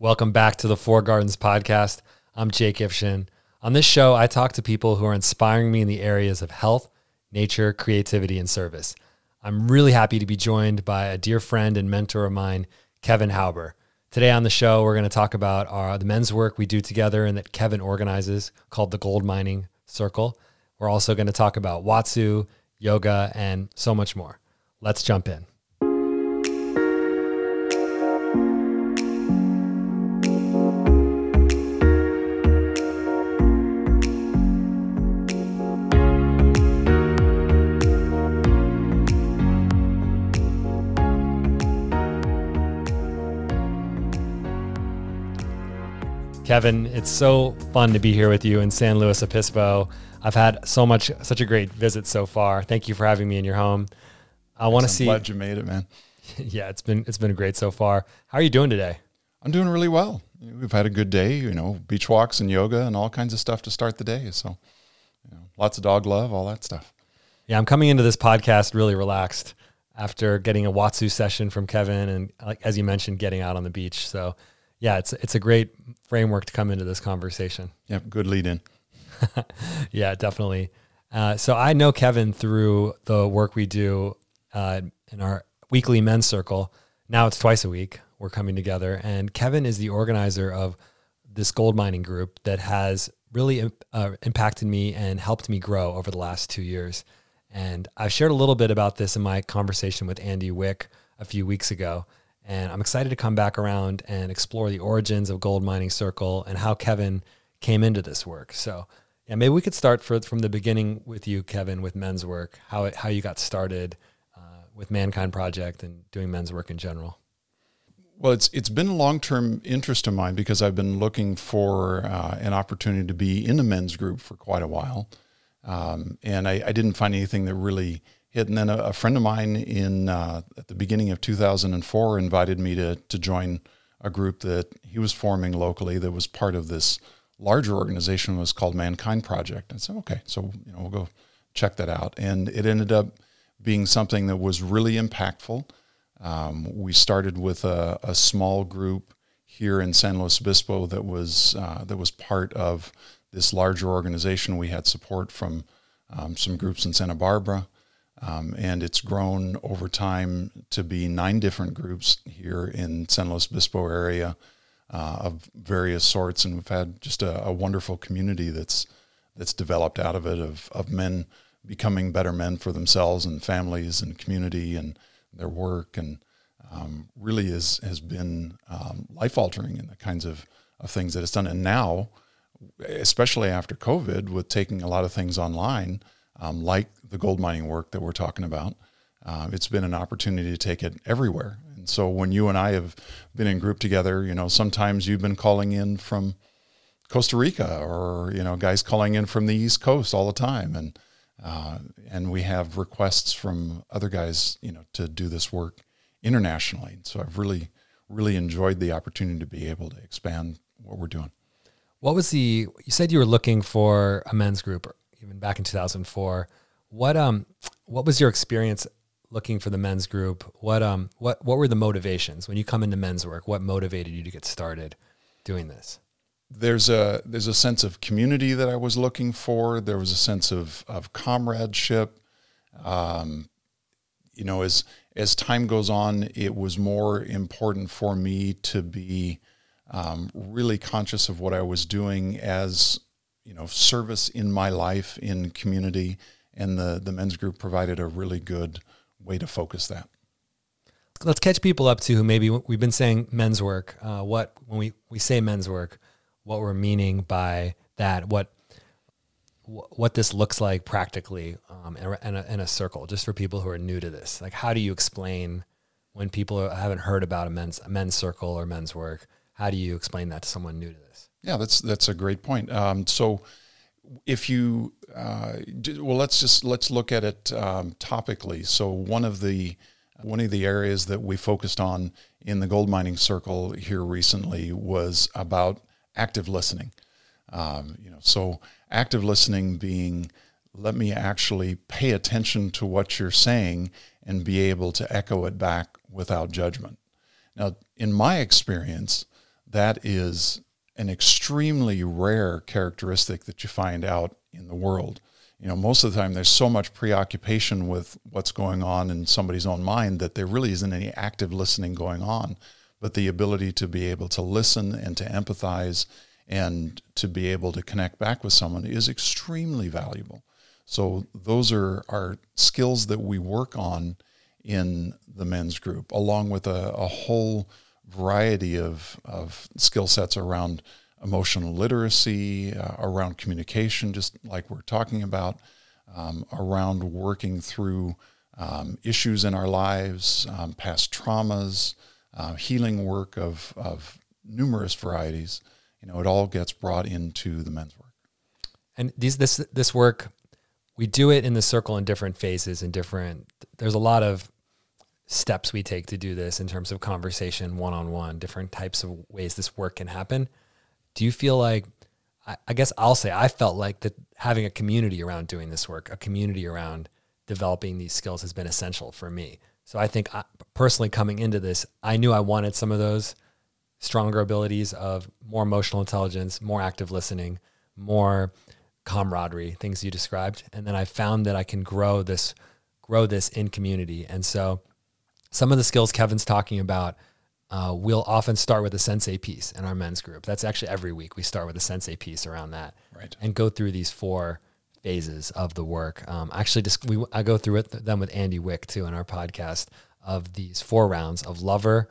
Welcome back to the Four Gardens podcast. I'm Jake Ifshin. On this show, I talk to people who are inspiring me in the areas of health, nature, creativity, and service. I'm really happy to be joined by a dear friend and mentor of mine, Kevin Hauber. Today on the show, we're going to talk about our, the men's work we do together and that Kevin organizes called the Gold Mining Circle. We're also going to talk about Watsu, yoga, and so much more. Let's jump in. Kevin, it's so fun to be here with you in San Luis Obispo. I've had so much, such a great visit so far. Thank you for having me in your home. I want to see. Glad you made it, man. yeah, it's been it's been great so far. How are you doing today? I'm doing really well. We've had a good day, you know, beach walks and yoga and all kinds of stuff to start the day. So, you know, lots of dog love, all that stuff. Yeah, I'm coming into this podcast really relaxed after getting a Watsu session from Kevin and like as you mentioned, getting out on the beach. So yeah, it's it's a great framework to come into this conversation. Yep, good lead in. yeah, definitely. Uh, so I know Kevin through the work we do uh, in our weekly men's circle. Now it's twice a week. We're coming together, and Kevin is the organizer of this gold mining group that has really uh, impacted me and helped me grow over the last two years. And I've shared a little bit about this in my conversation with Andy Wick a few weeks ago. And I'm excited to come back around and explore the origins of Gold Mining Circle and how Kevin came into this work. So, yeah, maybe we could start for, from the beginning with you, Kevin, with men's work, how, it, how you got started uh, with Mankind Project and doing men's work in general. Well, it's it's been a long term interest of mine because I've been looking for uh, an opportunity to be in a men's group for quite a while, um, and I, I, didn't find anything that really. And then a, a friend of mine in uh, at the beginning of 2004 invited me to to join a group that he was forming locally that was part of this larger organization was called Mankind Project. I said, okay, so you know we'll go check that out, and it ended up being something that was really impactful. Um, we started with a, a, small group here in San Luis Obispo that was uh, that was part of this larger organization. We had support from um, some groups in Santa Barbara, um, and it's grown over time to be nine different groups here in San Luis Obispo area uh, of various sorts, and we've had just a, a, wonderful community that's that's developed out of it of of men becoming better men for themselves and families and community and their work and um, really is has been um, life altering in the kinds of, of things that it's done. And now, especially after COVID, with taking a lot of things online, um, like the gold mining work that we're talking about, uh, it's been an opportunity to take it everywhere. And so when you and I have been in group together, you know, sometimes you've been calling in from Costa Rica or, you know, guys calling in from the East Coast all the time. And uh, and we have requests from other guys, you know, to do this work internationally. So I've really, really enjoyed the opportunity to be able to expand what we're doing. What was the? You said you were looking for a men's group, even back in 2004. What um, what was your experience looking for the men's group? What um, what what were the motivations when you come into men's work? What motivated you to get started doing this? there's a there's a sense of community that I was looking for. There was a sense of of comradeship. Um, you know, as as time goes on, it was more important for me to be um, really conscious of what I was doing as you know service in my life in community, and the the men's group provided a really good way to focus that let's catch people up to who maybe we've been saying men's work. Uh, what when we we say men's work, what we're meaning by that, what what this looks like practically um, in, a, in, a, circle, just for people who are new to this. Like, how do you explain when people haven't heard about a men's a men's circle or men's work? How do you explain that to someone new to this? Yeah, that's that's a great point. Um, so, if you uh, well, let's just let's look at it um, topically. So, one of the one of the areas that we focused on in the gold mining circle here recently was about active listening. Um, you know, so active listening being let me actually pay attention to what you're saying and be able to echo it back without judgment. Now, in my experience, that is an extremely rare characteristic that you find out in the world. You know, most of the time there's so much preoccupation with what's going on in somebody's own mind that there really isn't any active listening going on. But the ability to be able to listen and to empathize and to be able to connect back with someone is extremely valuable. So those are, are skills that we work on in the men's group, along with a, a whole variety of, of skill sets around emotional literacy, uh, around communication, just like we're talking about, um, around working through um, issues in our lives, um, past traumas, uh, healing work of, of numerous varieties. You know, it all gets brought into the men's work. And these this this work, we do it in the circle in different phases and different. There's a lot of steps we take to do this in terms of conversation, one on one, different types of ways this work can happen. Do you feel like, I, I guess I'll say, I felt like that having a community around doing this work, a community around developing these skills has been essential for me. So I think I, personally coming into this, I knew I wanted some of those stronger abilities of more emotional intelligence, more active listening, more camaraderie, things you described. And then I found that I can grow this grow this in community. And so some of the skills Kevin's talking about, uh, we'll often start with a sensei piece in our men's group. That's actually every week we start with a sensei piece around that, right? And go through these four phases of the work. Um, actually, just we I go through it them with Andy Wick too in our podcast of these four rounds of lover,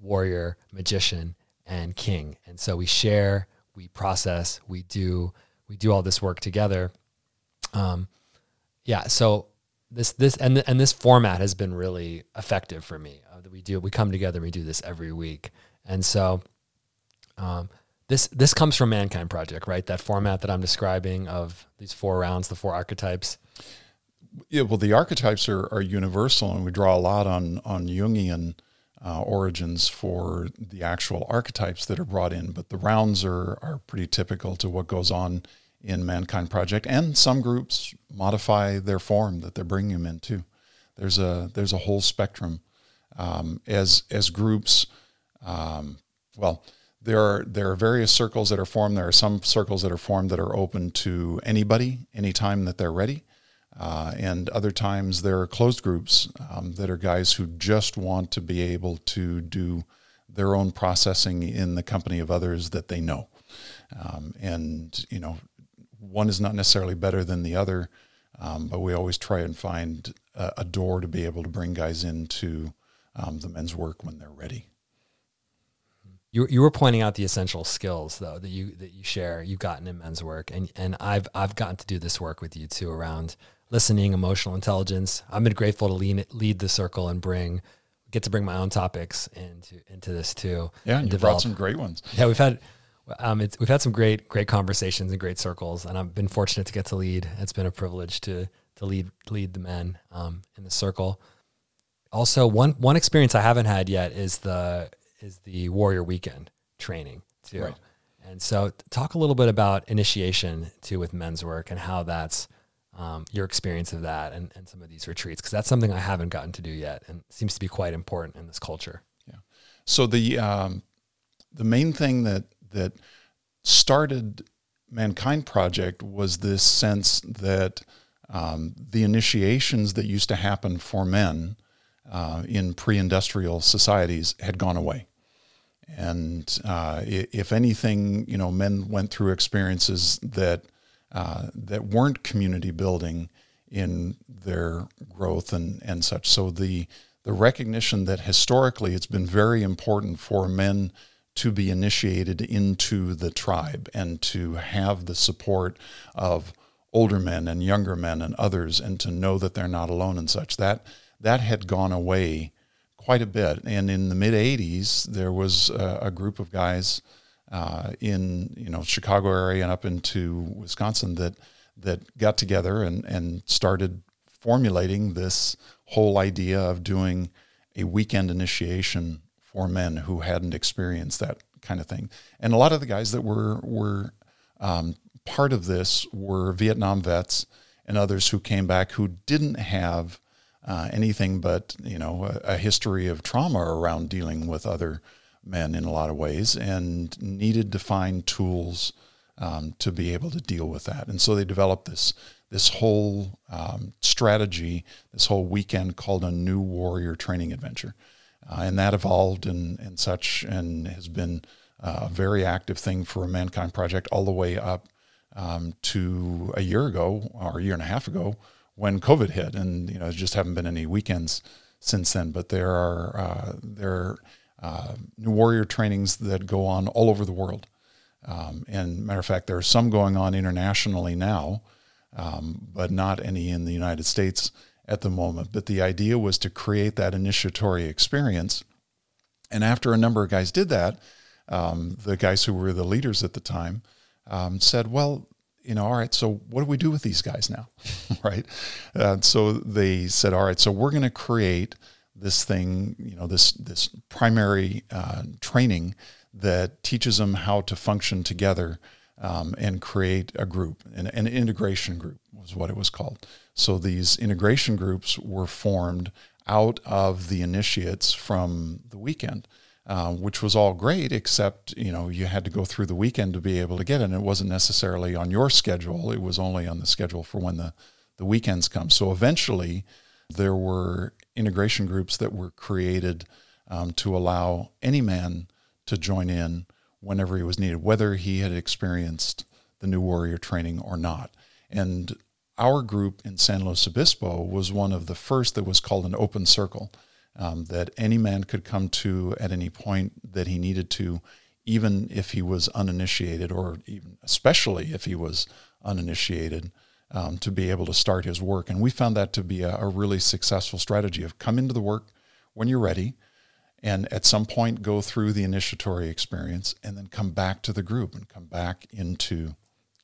warrior, magician, and king. And so we share, we process, we do we do all this work together. Um, yeah. So this this and and this format has been really effective for me. Uh, we do we come together we do this every week, and so um, this this comes from Mankind Project, right? That format that I'm describing of these four rounds, the four archetypes. Yeah, well, the archetypes are, are universal, and we draw a lot on on Jungian uh, origins for the actual archetypes that are brought in. But the rounds are are pretty typical to what goes on in Mankind Project, and some groups modify their form that they're bringing them into. There's a there's a whole spectrum um, as as groups. Um, well, there are there are various circles that are formed. There are some circles that are formed that are open to anybody anytime that they're ready, uh, and other times there are closed groups um, that are guys who just want to be able to do their own processing in the company of others that they know. Um, and you know one is not necessarily better than the other, um, but we always try and find a, a, door to be able to bring guys into um, the men's work when they're ready. You, you were pointing out the essential skills though that you that you share you've gotten in men's work and and I've I've gotten to do this work with you too around listening emotional intelligence I've been grateful to lead lead the circle and bring get to bring my own topics into into this too yeah and you develop. brought some great ones yeah we've had um, we've had some great, great conversations and great circles, and I've been fortunate to get to lead. It's been a privilege to to lead lead the men um, in the circle. Also, one one experience I haven't had yet is the is the Warrior Weekend training too. Right. And so, talk a little bit about initiation too with men's work and how that's um, your experience of that and, and some of these retreats because that's something I haven't gotten to do yet and seems to be quite important in this culture. Yeah. So the um, the main thing that that started Mankind Project was this sense that um, the initiations that used to happen for men uh, in pre-industrial societies had gone away. And uh, if anything, you know, men went through experiences that uh, that weren't community building in their growth and, and such. So the the recognition that historically it's been very important for men to be initiated into the tribe and to have the support of older men and younger men and others and to know that they're not alone and such. That that had gone away quite a bit. And in the mid 80s there was a, a group of guys uh, in you know Chicago area and up into Wisconsin that that got together and and started formulating this whole idea of doing a weekend initiation for men who hadn't experienced that kind of thing. And a lot of the guys that were were um, part of this were Vietnam vets and others who came back who didn't have uh, anything but you know a, a, history of trauma around dealing with other men in a lot of ways and needed to find tools um, to be able to deal with that. And so they developed this this whole um, strategy, this whole weekend called a New Warrior Training Adventure, uh, and that evolved and and such, and has been uh, a very active thing for a Mankind Project all the way up um, to a year ago or a year and a half ago when COVID hit, and you know there just haven't been any weekends since then. But there are uh, there are uh, New Warrior trainings that go on all over the world. Um, and matter of fact, there are some going on internationally now, um, but not any in the United States at the moment. But the idea was to create that initiatory experience. And after a number of guys did that, um, the guys who were the leaders at the time um, said, well, you know, all right, so what do we do with these guys now? right. Uh, so they said, all right, so we're going to create this thing, you know, this, this primary uh, training that teaches them how to function together um, and create a group. An, an integration group was what it was called. So these integration groups were formed out of the initiates from the weekend. Uh, which was all great, except you know you had to go through the weekend to be able to get it. And it wasn't necessarily on your schedule; it was only on the schedule for when the the weekends come. So eventually, there were integration groups that were created um, to allow any man to join in whenever he was needed, whether he had experienced the new warrior training or not. And our group in San Luis Obispo was one of the first that was called an open circle, um, that any man could come to at any point that he needed to, even if he was uninitiated, or even especially if he was uninitiated, um, to be able to start his work. And we found that to be a, a really successful strategy of come into the work when you're ready and at some point go through the initiatory experience and then come back to the group and come back into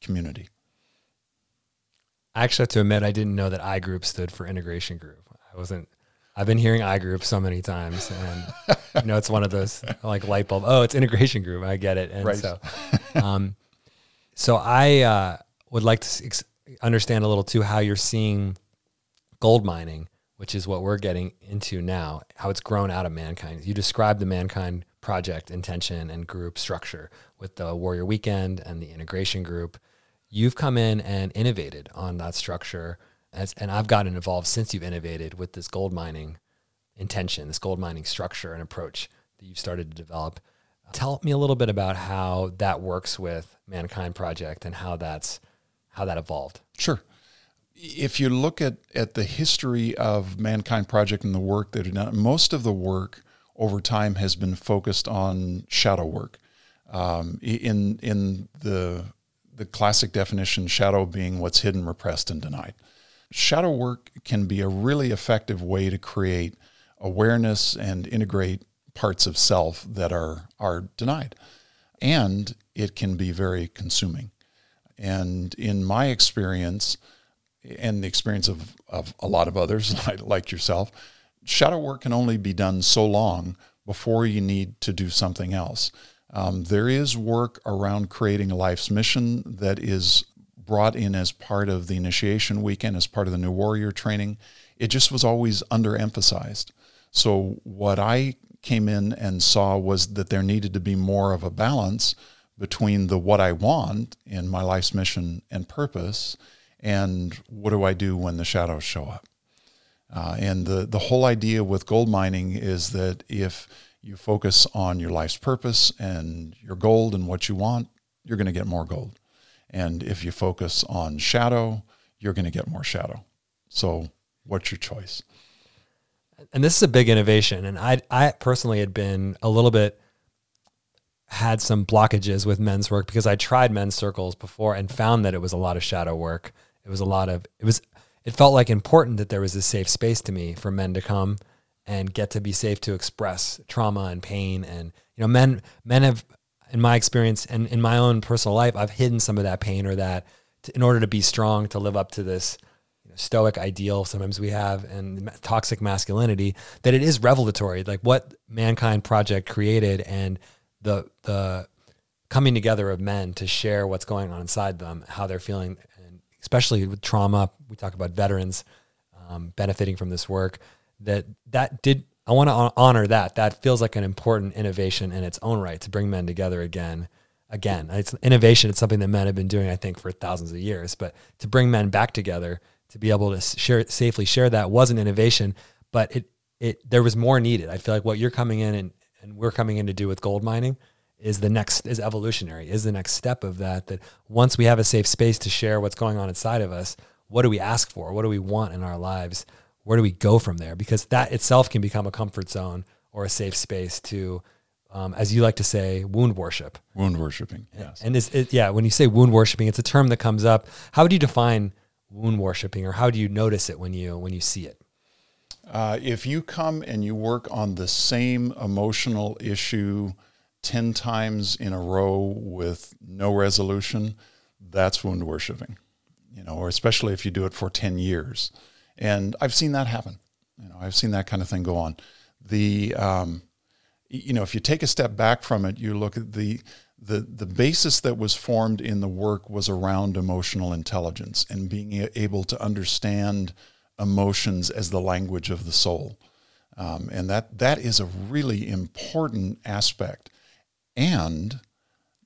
community. I actually have to admit I didn't know that I group stood for integration group. I wasn't I've been hearing I group so many times and you know it's one of those like light bulb oh it's integration group I get it and right. so um so I uh, would like to ex- understand a little too how you're seeing gold mining which is what we're getting into now, how it's grown out of mankind. You described the mankind project intention and group structure with the Warrior Weekend and the integration group. You've come in and innovated on that structure. As, and I've gotten involved since you've innovated with this gold mining intention, this gold mining structure and approach that you've started to develop. Tell me a little bit about how that works with Mankind Project and how that's how that evolved. Sure if you look at, at the history of Mankind Project and the work that done, most of the work over time has been focused on shadow work. Um, in in the the classic definition, shadow being what's hidden, repressed, and denied. Shadow work can be a really effective way to create awareness and integrate parts of self that are are denied, and it can be very consuming. And in my experience, and the experience of, of a lot of others like yourself, shadow work can only be done so long before you need to do something else. Um, there is work around creating a life's mission that is brought in as part of the initiation weekend, as part of the new warrior training. It just was always underemphasized. So, what I came in and saw was that there needed to be more of a balance between the what I want in my life's mission and purpose and what do I do when the shadows show up? Uh, and the, the whole idea with gold mining is that if you focus on your life's purpose and your gold and what you want, you're going to get more gold. And if you focus on shadow, you're going to get more shadow. So, what's your choice? And this is a big innovation. And I, I personally had been a little bit had some blockages with men's work because I tried men's circles before and found that it was a lot of shadow work it was a lot of it was it felt like important that there was a safe space to me for men to come and get to be safe to express trauma and pain and you know men men have in my experience and in my own personal life I've hidden some of that pain or that to, in order to be strong to live up to this you know, stoic ideal sometimes we have and toxic masculinity that it is revelatory. Like what mankind project created and the the coming together of men to share what's going on inside them how they're feeling especially with trauma. We talk about veterans um, benefiting from this work. That that did I want to honor that. That feels like an important innovation in its own right to bring men together again. Again, it's innovation. It's something that men have been doing, I think, for thousands of years. But to bring men back together, to be able to share safely share that was an innovation. But it it there was more needed. I feel like what you're coming in and, and we're coming in to do with gold mining is the next is evolutionary is the next step of that that once we have a safe space to share what's going on inside of us what do we ask for? What do we want in our lives? Where do we go from there? Because that itself can become a comfort zone or a safe space to um, as you like to say wound worship. Wound worshiping yes. and is it, yeah when you say wound worshiping it's a term that comes up. How do you define wound worshiping or how do you notice it when you when you see it? Uh, if you come and you work on the same emotional issue 10 times in a row with no resolution, that's wound worshiping, you know, or especially if you do it for 10 years. And I've seen that happen. You know, I've seen that kind of thing go on. The, um, you know, if you take a step back from it, you look at the, the, the basis that was formed in the work was around emotional intelligence and being able to understand emotions as the language of the soul. Um, and that, that is a really important aspect. And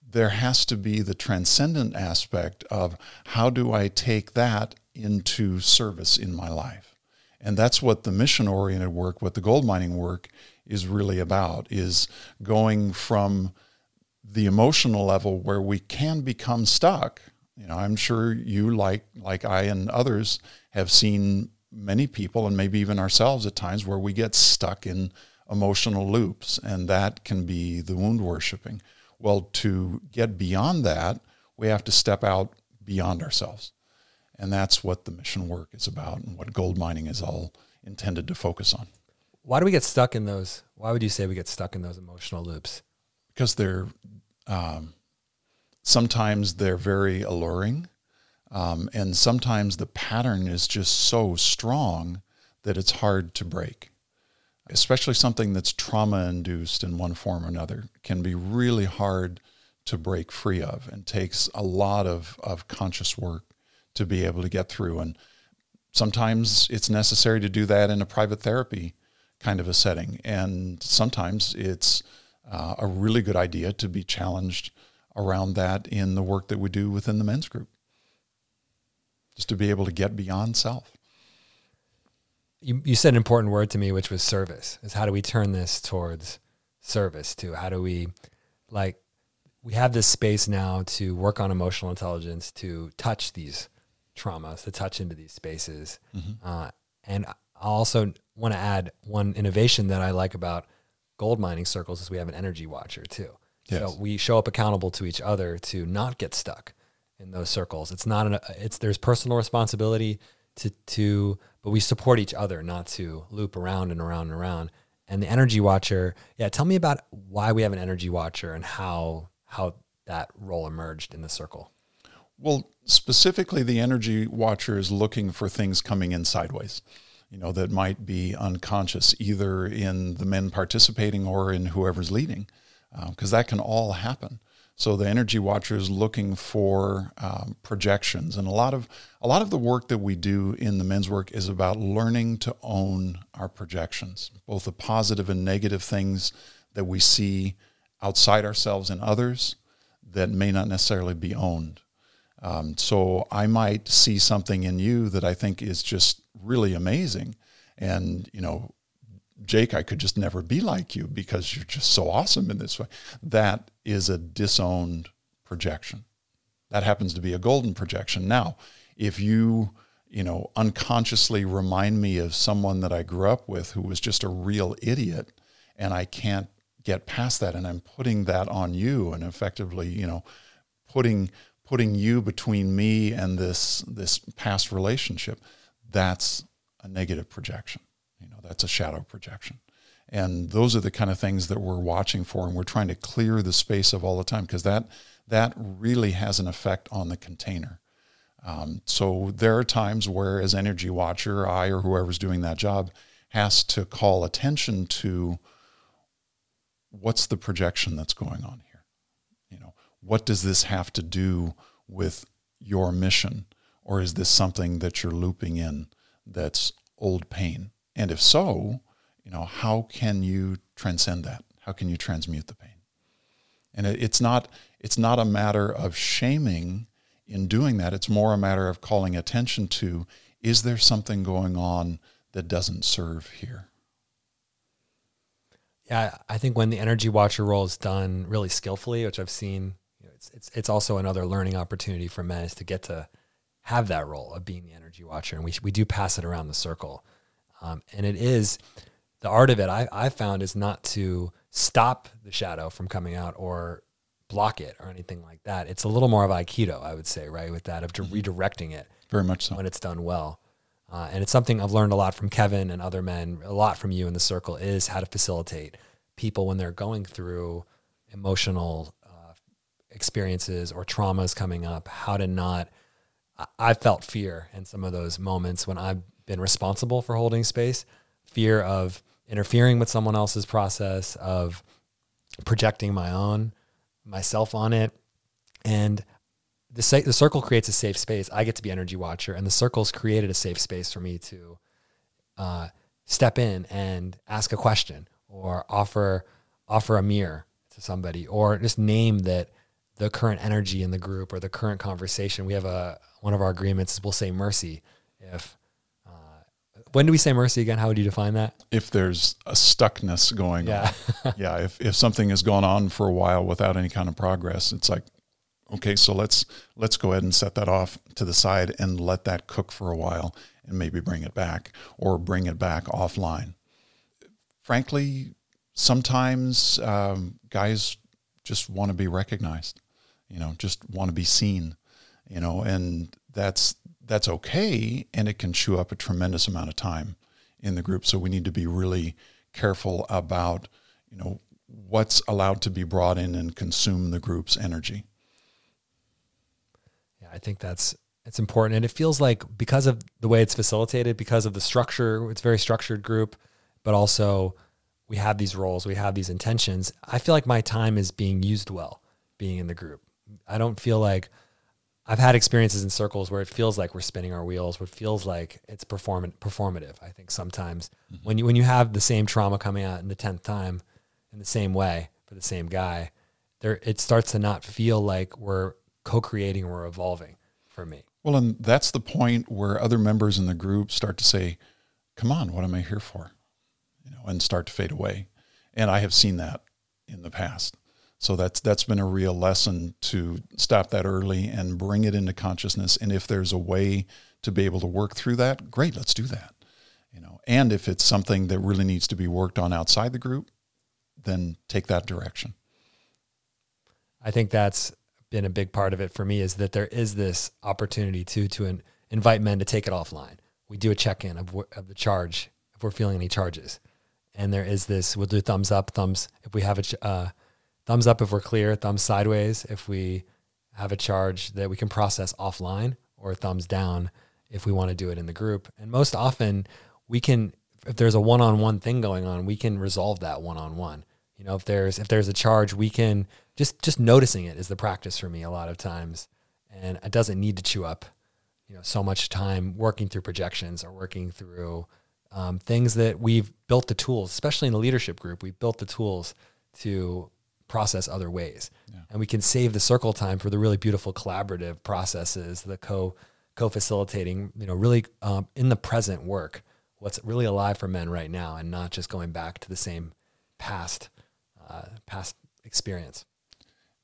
there has to be the transcendent aspect of how do I take that into service in my life? And that's what the mission oriented work, what the gold mining work is really about, is going from the emotional level where we can become stuck. You know, I'm sure you like like I and others have seen many people and maybe even ourselves at times where we get stuck in emotional loops, and that can be the wound worshiping. Well, to get beyond that, we have to step out beyond ourselves. And that's what the mission work is about and what gold mining is all intended to focus on. Why do we get stuck in those? Why would you say we get stuck in those emotional loops? Because they're um, sometimes they're very alluring, um, and sometimes the pattern is just so strong that it's hard to break especially something that's trauma induced in one form or another, can be really hard to break free of and takes a lot of, of conscious work to be able to get through. And sometimes it's necessary to do that in a private therapy kind of a setting. And sometimes it's uh, a really good idea to be challenged around that in the work that we do within the men's group, just to be able to get beyond self you, you said an important word to me, which was service. Is how do we turn this towards service? To how do we, like, we have this space now to work on emotional intelligence, to touch these traumas, to touch into these spaces, mm-hmm. uh, and I also want to add one innovation that I like about gold mining circles is we have an energy watcher too. Yes. So we show up accountable to each other to not get stuck in those circles. It's not an, it's there's personal responsibility to to but we support each other not to loop around and around and around. And the energy watcher, yeah, tell me about why we have an energy watcher and how how that role emerged in the circle. Well, specifically the energy watcher is looking for things coming in sideways. You know, that might be unconscious either in the men participating or in whoever's leading, because uh, that can all happen. So the energy watcher is looking for um, projections, and a lot of a lot of the work that we do in the men's work is about learning to own our projections, both the positive and negative things that we see outside ourselves and others that may not necessarily be owned. Um, so I might see something in you that I think is just really amazing, and you know Jake, I could just never be like you because you're just so awesome in this way. That is a disowned projection. That happens to be a golden projection. Now, if you, you know, unconsciously remind me of someone that I grew up with who was just a real idiot and I can't get past that and I'm putting that on you and effectively, you know, putting putting you between me and this this past relationship, that's a negative projection. That's a shadow projection. And those are the kind of things that we're watching for and we're trying to clear the space of all the time because that that really has an effect on the container. Um, so there are times where as energy watcher, I or whoever's doing that job has to call attention to what's the projection that's going on here? You know, what does this have to do with your mission? Or is this something that you're looping in that's old pain? And if so, you know, how can you transcend that? How can you transmute the pain? And it, it's not it's not a matter of shaming in doing that. It's more a matter of calling attention to is there something going on that doesn't serve here? Yeah, I think when the energy watcher role is done really skillfully, which I've seen, you know, it's, it's it's also another learning opportunity for men is to get to have that role of being the energy watcher, and we we do pass it around the circle, um, and it is the art of it. I I found is not to stop the shadow from coming out or block it or anything like that. It's a little more of Aikido, I would say, right, with that of mm-hmm. redirecting it. Very much so. When it's done well. Uh, and it's something I've learned a lot from Kevin and other men, a lot from you in the circle, is how to facilitate people when they're going through emotional uh, experiences or traumas coming up, how to not. I felt fear in some of those moments when I've been responsible for holding space, fear of interfering with someone else's process, of projecting my own myself on it. And the, the circle creates a safe space. I get to be energy watcher, and the circle's created a safe space for me to uh, step in and ask a question or offer offer a mirror to somebody or just name that the current energy in the group or the current conversation. We have a one of our agreements we'll say mercy if when do we say mercy again? How would you define that? If there's a stuckness going yeah. on. yeah. If, if something has gone on for a while without any kind of progress, it's like, okay, so let's let's go ahead and set that off to the side and let that cook for a while and maybe bring it back or bring it back offline. Frankly, sometimes um, guys just want to be recognized, you know, just want to be seen, you know, and that's that's okay and it can chew up a tremendous amount of time in the group. So we need to be really careful about you know what's allowed to be brought in and consume the group's energy. Yeah i think that's it's important. And it feels like because of the way it's facilitated because of the structure it's very structured group but also we have these roles we have these intentions. I feel like my time is being used well being in the group. I don't feel like I've had experiences in circles where it feels like we're spinning our wheels, where it feels like it's perform- performative. I think sometimes mm-hmm. when you when you have the same trauma coming out in the tenth time in the same way for the same guy, there it starts to not feel like we're co-creating or evolving for me. Well, and that's the point where other members in the group start to say, "Come on, what am I here for?" You know, and start to fade away. And I have seen that in the past. So that's that's been a real lesson to stop that early and bring it into consciousness. And if there's a way to be able to work through that, great, let's do that. You know, and if it's something that really needs to be worked on outside the group, then take that direction. I think that's been a big part of it for me is that there is this opportunity to to in, invite men to take it offline. We do a check in of, of the charge if we're feeling any charges, and there is this. We'll do thumbs up, thumbs if we have a. Uh, thumbs up if we're clear, thumbs sideways if we have a charge that we can process offline, or thumbs down if we want to do it in the group. And most often, we can, if there's a one-on-one thing going on, we can resolve that one-on-one. You know, if there's if there's a charge, we can just just noticing it is the practice for me a lot of times, and it doesn't need to chew up, you know, so much time working through projections or working through um, things that we've built the tools, especially in the leadership group, we've built the tools to process other ways. Yeah. And we can save the circle time for the really beautiful collaborative processes, the co co facilitating, you know, really um, in the present work, what's really alive for men right now, and not just going back to the same past uh, past experience.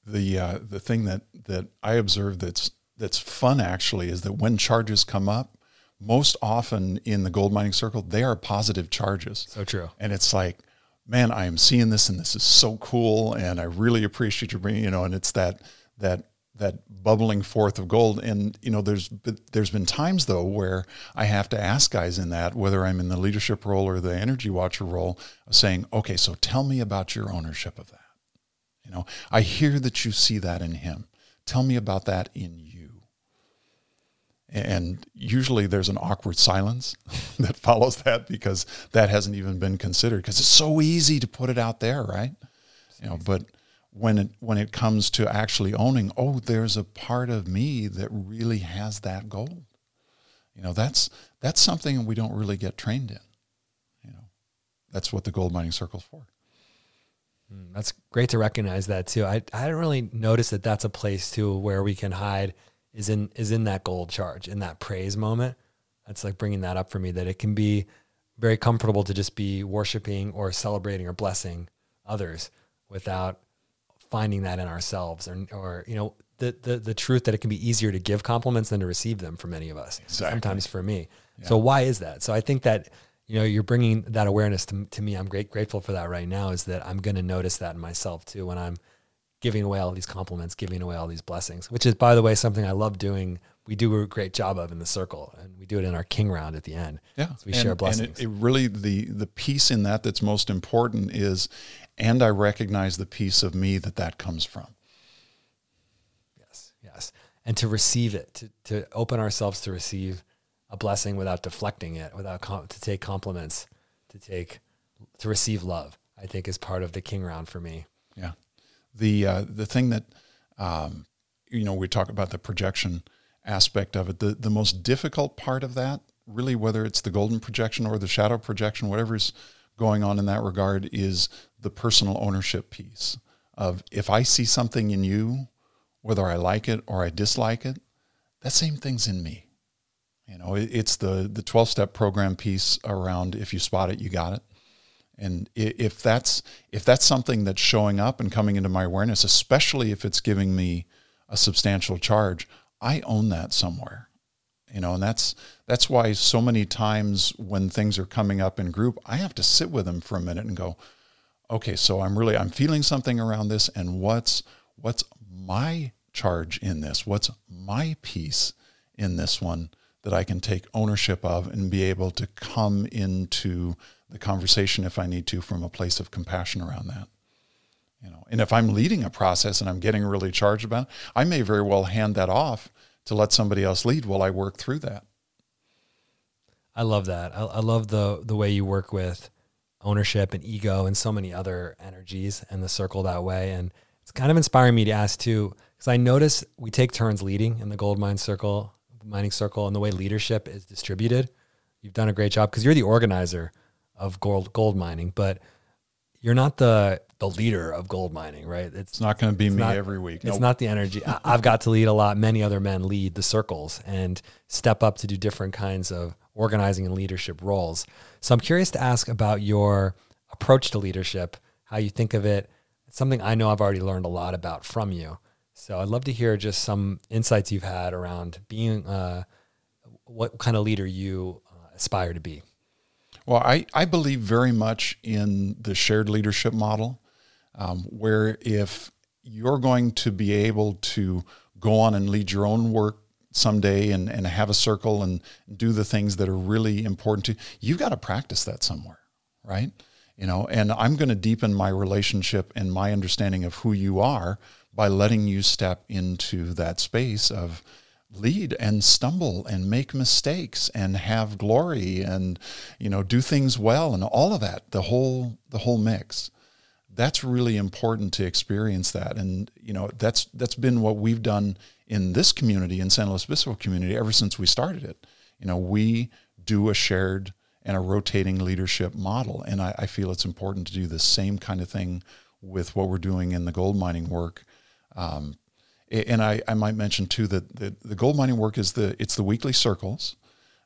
The uh, the thing that that I observe that's that's fun actually is that when charges come up, most often in the gold mining circle, they are positive charges. So true. And it's like, man, I am seeing this and this is so cool. And I really appreciate you bringing, you know, and it's that, that, that bubbling forth of gold. And, you know, there's, there's been times though, where I have to ask guys in that, whether I'm in the leadership role or the energy watcher role saying, okay, so tell me about your ownership of that. You know, I hear that you see that in him. Tell me about that in you and usually there's an awkward silence that follows that because that hasn't even been considered because it's so easy to put it out there, right? You know, but when it when it comes to actually owning, oh, there's a part of me that really has that goal. You know, that's that's something we don't really get trained in. You know. that's what the gold mining circle's for. Mm, that's great to recognize that too. I I didn't really notice that that's a place too where we can hide is in is in that gold charge in that praise moment. That's like bringing that up for me that it can be very comfortable to just be worshiping or celebrating or blessing others without finding that in ourselves or or you know the the the truth that it can be easier to give compliments than to receive them for many of us. Exactly. Sometimes for me. Yeah. So why is that? So I think that you know you're bringing that awareness to, to me. I'm great grateful for that right now. Is that I'm going to notice that in myself too when I'm giving away all these compliments, giving away all these blessings, which is by the way something I love doing. We do a great job of in the circle, and we do it in our king round at the end. Yeah, so we and, share blessings. And it, it really the the piece in that that's most important is, and I recognize the piece of me that that comes from. Yes, yes, and to receive it, to to open ourselves to receive a blessing without deflecting it, without com- to take compliments, to take to receive love. I think is part of the king round for me. Yeah, the uh, the thing that um, you know we talk about the projection aspect of it. The the most difficult part of that, really, whether it's the golden projection or the shadow projection, whatever's going on in that regard, is the personal ownership piece of if I see something in you, whether I like it or I dislike it, that same thing's in me. You know, it's the the twelve step program piece around if you spot it, you got it. And if that's if that's something that's showing up and coming into my awareness, especially if it's giving me a substantial charge, I own that somewhere. You know, and that's that's why so many times when things are coming up in group, I have to sit with them for a minute and go, okay, so I'm really I'm feeling something around this, and what's what's my charge in this? What's my piece in this one? that I can take ownership of and be able to come into the conversation if I need to from a place of compassion around that. You know, and if I'm leading a process and I'm getting really charged about it, I may very well hand that off to let somebody else lead while I work through that. I love that. I, I love the the way you work with ownership and ego and so many other energies and the circle that way. And it's kind of inspiring me to ask too, because I notice we take turns leading in the gold mine circle mining circle and the way leadership is distributed. You've done a great job because you're the organizer of gold gold mining, but you're not the the leader of gold mining, right? It's, it's not going to be me not, every week. It's not the energy. I, I've got to lead a lot. Many other men lead the circles and step up to do different kinds of organizing and leadership roles. So I'm curious to ask about your approach to leadership, how you think of it. It's something I know I've already learned a lot about from you. So I'd love to hear just some insights you've had around being uh, what kind of leader you uh, aspire to be. Well, I, I believe very much in the shared leadership model, um, where if you're going to be able to go on and lead your own work someday and, and have a circle and do the things that are really important to you, you've got to practice that somewhere, right? You know, and I'm going to deepen my relationship and my understanding of who you are by letting you step into that space of lead and stumble and make mistakes and have glory and you know do things well and all of that the whole the whole mix. That's really important to experience that. And you know that's that's been what we've done in this community in San Luis Obispo community ever since we started it. You know we do a shared and a rotating leadership model. And I, I feel it's important to do the same kind of thing with what we're doing in the gold mining work um, and I, I might mention too that the, the gold mining work is the it's the weekly circles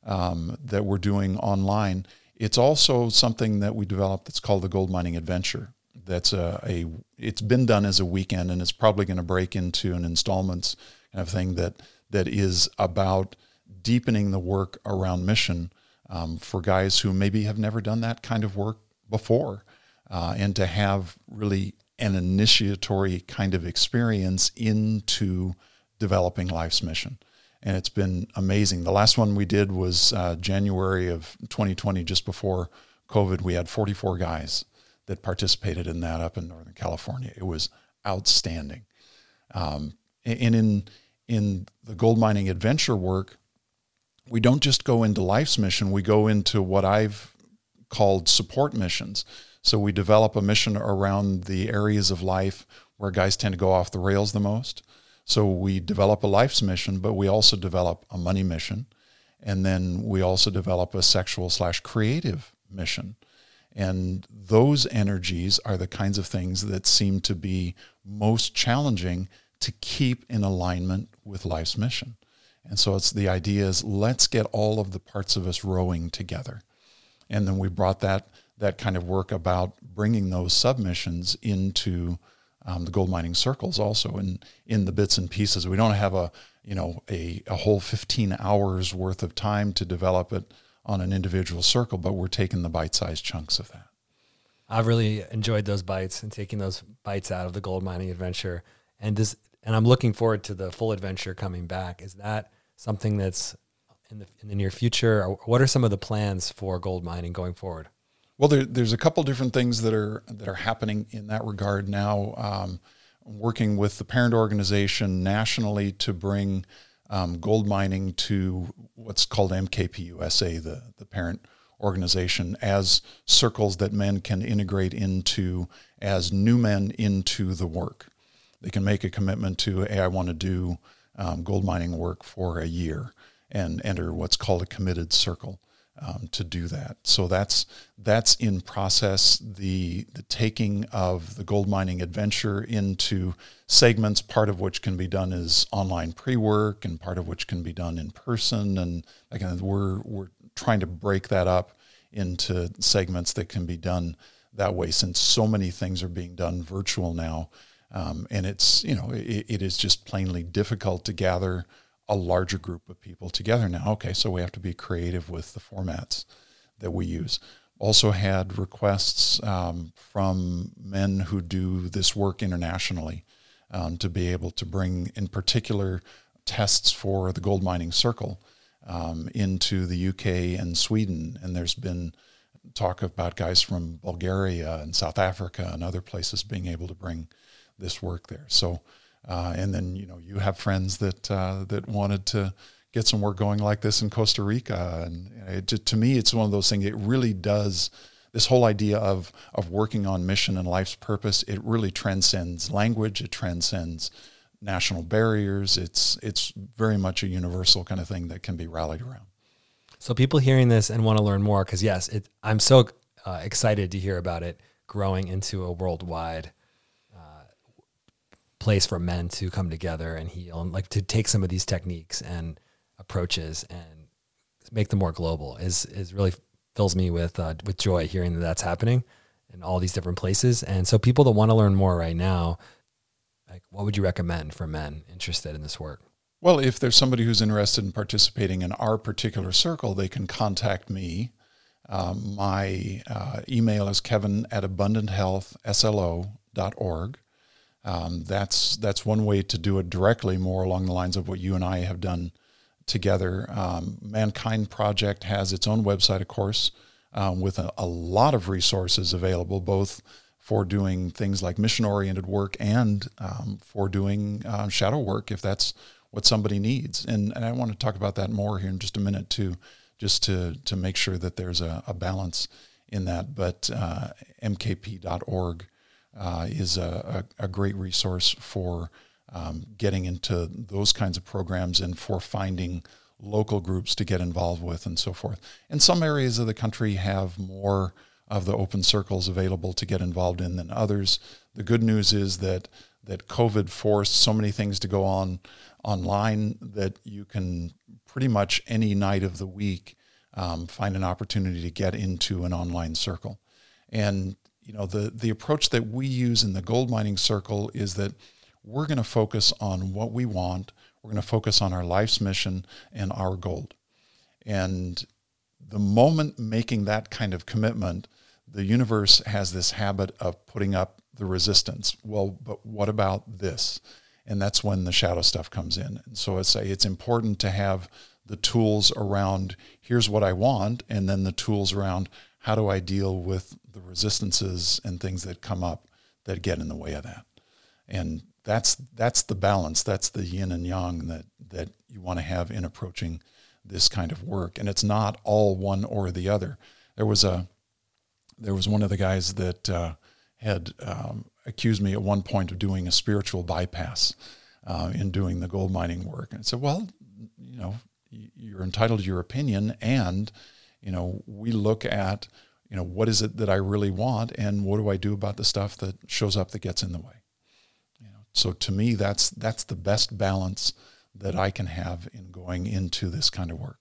um, that we're doing online. It's also something that we developed that's called the gold mining adventure. That's a, a it's been done as a weekend and it's probably going to break into an installments kind of thing that that is about deepening the work around mission um, for guys who maybe have never done that kind of work before, uh, and to have really an initiatory kind of experience into developing life's mission. And it's been amazing. The last one we did was uh, January of 2020, just before COVID. We had 44 guys that participated in that up in Northern California. It was outstanding. Um, and in in the gold mining adventure work, we don't just go into life's mission. We go into what I've called support missions. So we develop a mission around the areas of life where guys tend to go off the rails the most. So we develop a life's mission, but we also develop a money mission. And then we also develop a sexual slash creative mission. And those energies are the kinds of things that seem to be most challenging to keep in alignment with life's mission. And so it's the idea is let's get all of the parts of us rowing together. And then we brought that that kind of work about bringing those submissions into um, the gold mining circles also in in the bits and pieces. We don't have a you know a, a whole 15 hours worth of time to develop it on an individual circle, but we're taking the bite-sized chunks of that. I've really enjoyed those bites and taking those bites out of the gold mining adventure. And this and I'm looking forward to the full adventure coming back. Is that something that's in the in the near future? What are some of the plans for gold mining going forward? Well, there, there's a couple different things that are that are happening in that regard now. Um, working with the parent organization nationally to bring um, gold mining to what's called MKPUSA, the the parent organization, as circles that men can integrate into as new men into the work. They can make a commitment to, hey, I want to do um, gold mining work for a year and enter what's called a committed circle um, to do that. So that's that's in process. The the taking of the gold mining adventure into segments, part of which can be done as online pre-work, and part of which can be done in person. And again, we're we're trying to break that up into segments that can be done that way, since so many things are being done virtual now. Um, and it's you know it, it is just plainly difficult to gather a larger group of people together now. Okay, so we have to be creative with the formats that we use. Also had requests um, from men who do this work internationally um, to be able to bring, in particular, tests for the gold mining circle um, into the UK and Sweden. And there's been talk about guys from Bulgaria and South Africa and other places being able to bring this work there. So uh, and then you know you have friends that uh, that wanted to get some work going like this in Costa Rica, and it, to me, it's one of those things. It really does this whole idea of of working on mission and life's purpose. It really transcends language. It transcends national barriers. It's it's very much a universal kind of thing that can be rallied around. So people hearing this and want to learn more, because yes, it, I'm so uh, excited to hear about it growing into a worldwide place for men to come together and heal and like to take some of these techniques and approaches and make them more global is is really fills me with uh, with joy hearing that that's happening in all these different places. And so people that want to learn more right now like what would you recommend for men interested in this work? Well if there's somebody who's interested in participating in our particular circle they can contact me. Um, my uh, email is kevin at abundanthealthslo.org um, that's that's one way to do it directly, more along the lines of what you and I have done together. Um, Mankind Project has its own website, of course, um, with a, a, lot of resources available, both for doing things like mission-oriented work and um, for doing uh, shadow work, if that's what somebody needs. And, and I want to talk about that more here in just a minute too, just to to make sure that there's a, a balance in that. But uh, mkp.org uh, is a, a, a, great resource for um, getting into those kinds of programs and for finding local groups to get involved with and so forth. And some areas of the country have more of the open circles available to get involved in than others. The good news is that that COVID forced so many things to go on online that you can pretty much any night of the week um, find an opportunity to get into an online circle. And you know the the approach that we use in the gold mining circle is that we're going to focus on what we want we're going to focus on our life's mission and our gold. And the moment making that kind of commitment the universe has this habit of putting up the resistance. Well but what about this? And that's when the shadow stuff comes in. And so it's a, it's important to have the tools around here's what i want and then the tools around how do I deal with the resistances and things that come up that get in the way of that? And that's that's the balance. That's the yin and yang that that you want to have in approaching this kind of work. And it's not all one or the other. There was a there was one of the guys that uh, had um, accused me at one point of doing a spiritual bypass uh, in doing the gold mining work. And I said, well, you know, you're entitled to your opinion and you know, we look at you know, what is it that I really want, and what do I do about the stuff that shows up that gets in the way? You know, so to me, that's that's the best balance that I can have in going into this kind of work.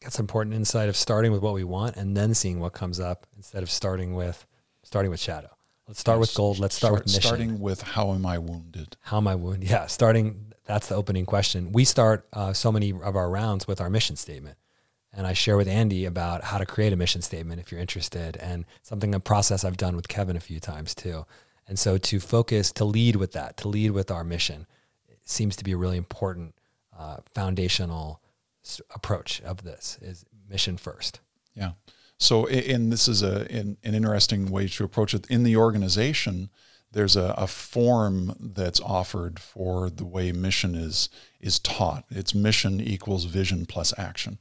That's important insight of starting with what we want and then seeing what comes up instead of starting with starting with shadow. Let's start with gold. Let's start, start with mission. Starting with how am I wounded? How am I wounded? Yeah, starting. That's the opening question. We start uh, so many of our rounds with our mission statement, and I share with Andy about how to create a mission statement if you're interested, and something a process I've done with Kevin a few times too. And so to focus, to lead with that, to lead with our mission, seems to be a really important uh, foundational approach of this is mission first. Yeah. So, and this is a an, an interesting way to approach it in the organization. There's a, a form that's offered for the way mission is is taught. It's mission equals vision plus action,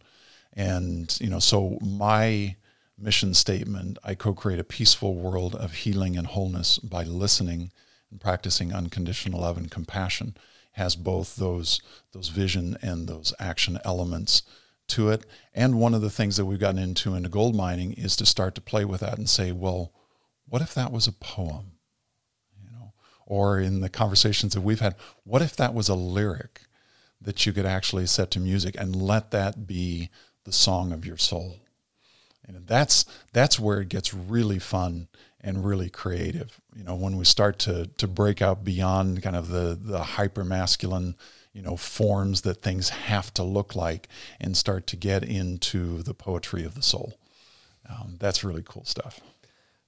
and you know, so my mission statement: I co-create a peaceful world of healing and wholeness by listening and practicing unconditional love and compassion has both those those vision and those action elements to it. And one of the things that we've gotten into into gold mining is to start to play with that and say, well, what if that was a poem? You know, or in the conversations that we've had, what if that was a lyric that you could actually set to music and let that be the song of your soul? And that's that's where it gets really fun and really creative. You know, when we start to to break out beyond kind of the the hyper masculine, you know, forms that things have to look like, and start to get into the poetry of the soul. Um, that's really cool stuff.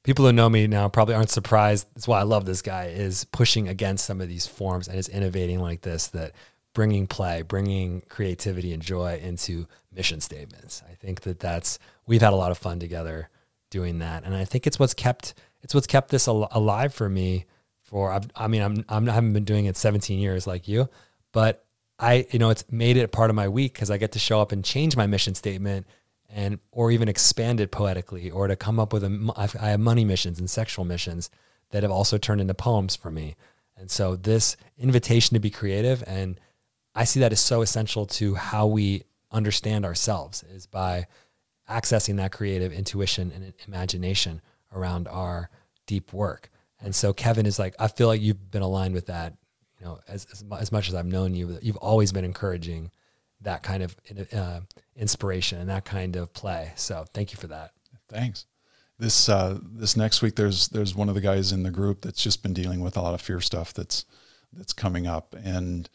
People who know me now probably aren't surprised. That's why I love this guy is pushing against some of these forms and is innovating like this. That bringing play, bringing creativity and joy into mission statements. I think that that's we've had a lot of fun together doing that. And I think it's what's kept it's what's kept this al- alive for me. For I've, i mean, I'm, I'm I haven't been doing it 17 years like you, but I you know it's made it a part of my week because I get to show up and change my mission statement and or even expand it poetically or to come up with a I have money missions and sexual missions that have also turned into poems for me. And so this invitation to be creative and I see that as so essential to how we understand ourselves is by accessing that creative intuition and imagination around our deep work. And so Kevin is like, I feel like you've been aligned with that, you know, as, as, as much as I've known you, you've always been encouraging that kind of uh, inspiration and that kind of play. So thank you for that. Thanks. This, uh, this next week, there's, there's one of the guys in the group that's just been dealing with a lot of fear stuff that's, that's coming up. And,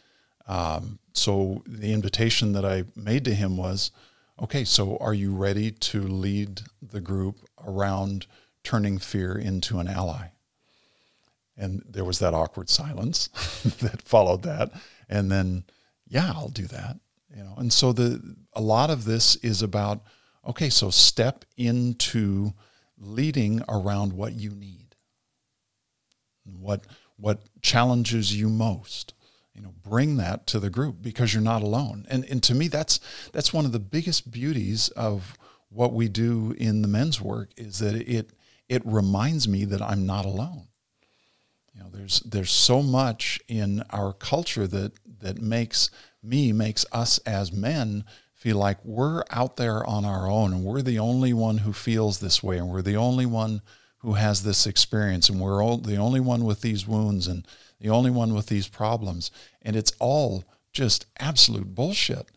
um, so the invitation that I made to him was, okay, so are you ready to lead the group around turning fear into an ally? And there was that awkward silence that followed that. And then, yeah, I'll do that. You know, and so the a lot of this is about, okay, so step into leading around what you need. What what challenges you most you know bring that to the group because you're not alone. And and to me that's that's one of the biggest beauties of what we do in the men's work is that it it reminds me that I'm not alone. You know there's there's so much in our culture that that makes me makes us as men feel like we're out there on our own and we're the only one who feels this way and we're the only one who has this experience and we're all, the only one with these wounds and the only one with these problems. And it's all just absolute bullshit.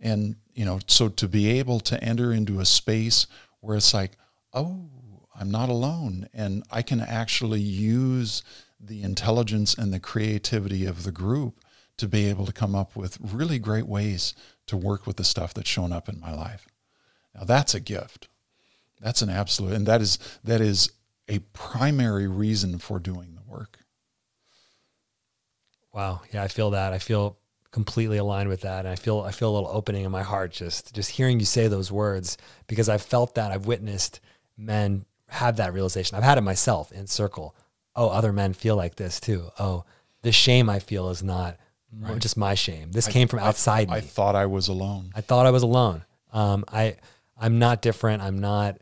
And, you know, so to be able to enter into a space where it's like, oh, I'm not alone. And I can actually use the intelligence and the creativity of the group to be able to come up with really great ways to work with the stuff that's shown up in my life. Now that's a gift. That's an absolute, and that is that is a primary reason for doing the work. Wow. Yeah, I feel that. I feel completely aligned with that. And I feel I feel a little opening in my heart just just hearing you say those words because I've felt that. I've witnessed men have that realization. I've had it myself in circle. Oh, other men feel like this too. Oh, the shame I feel is not right. just my shame. This I, came from outside I, me. I thought I was alone. I thought I was alone. Um, I I'm not different. I'm not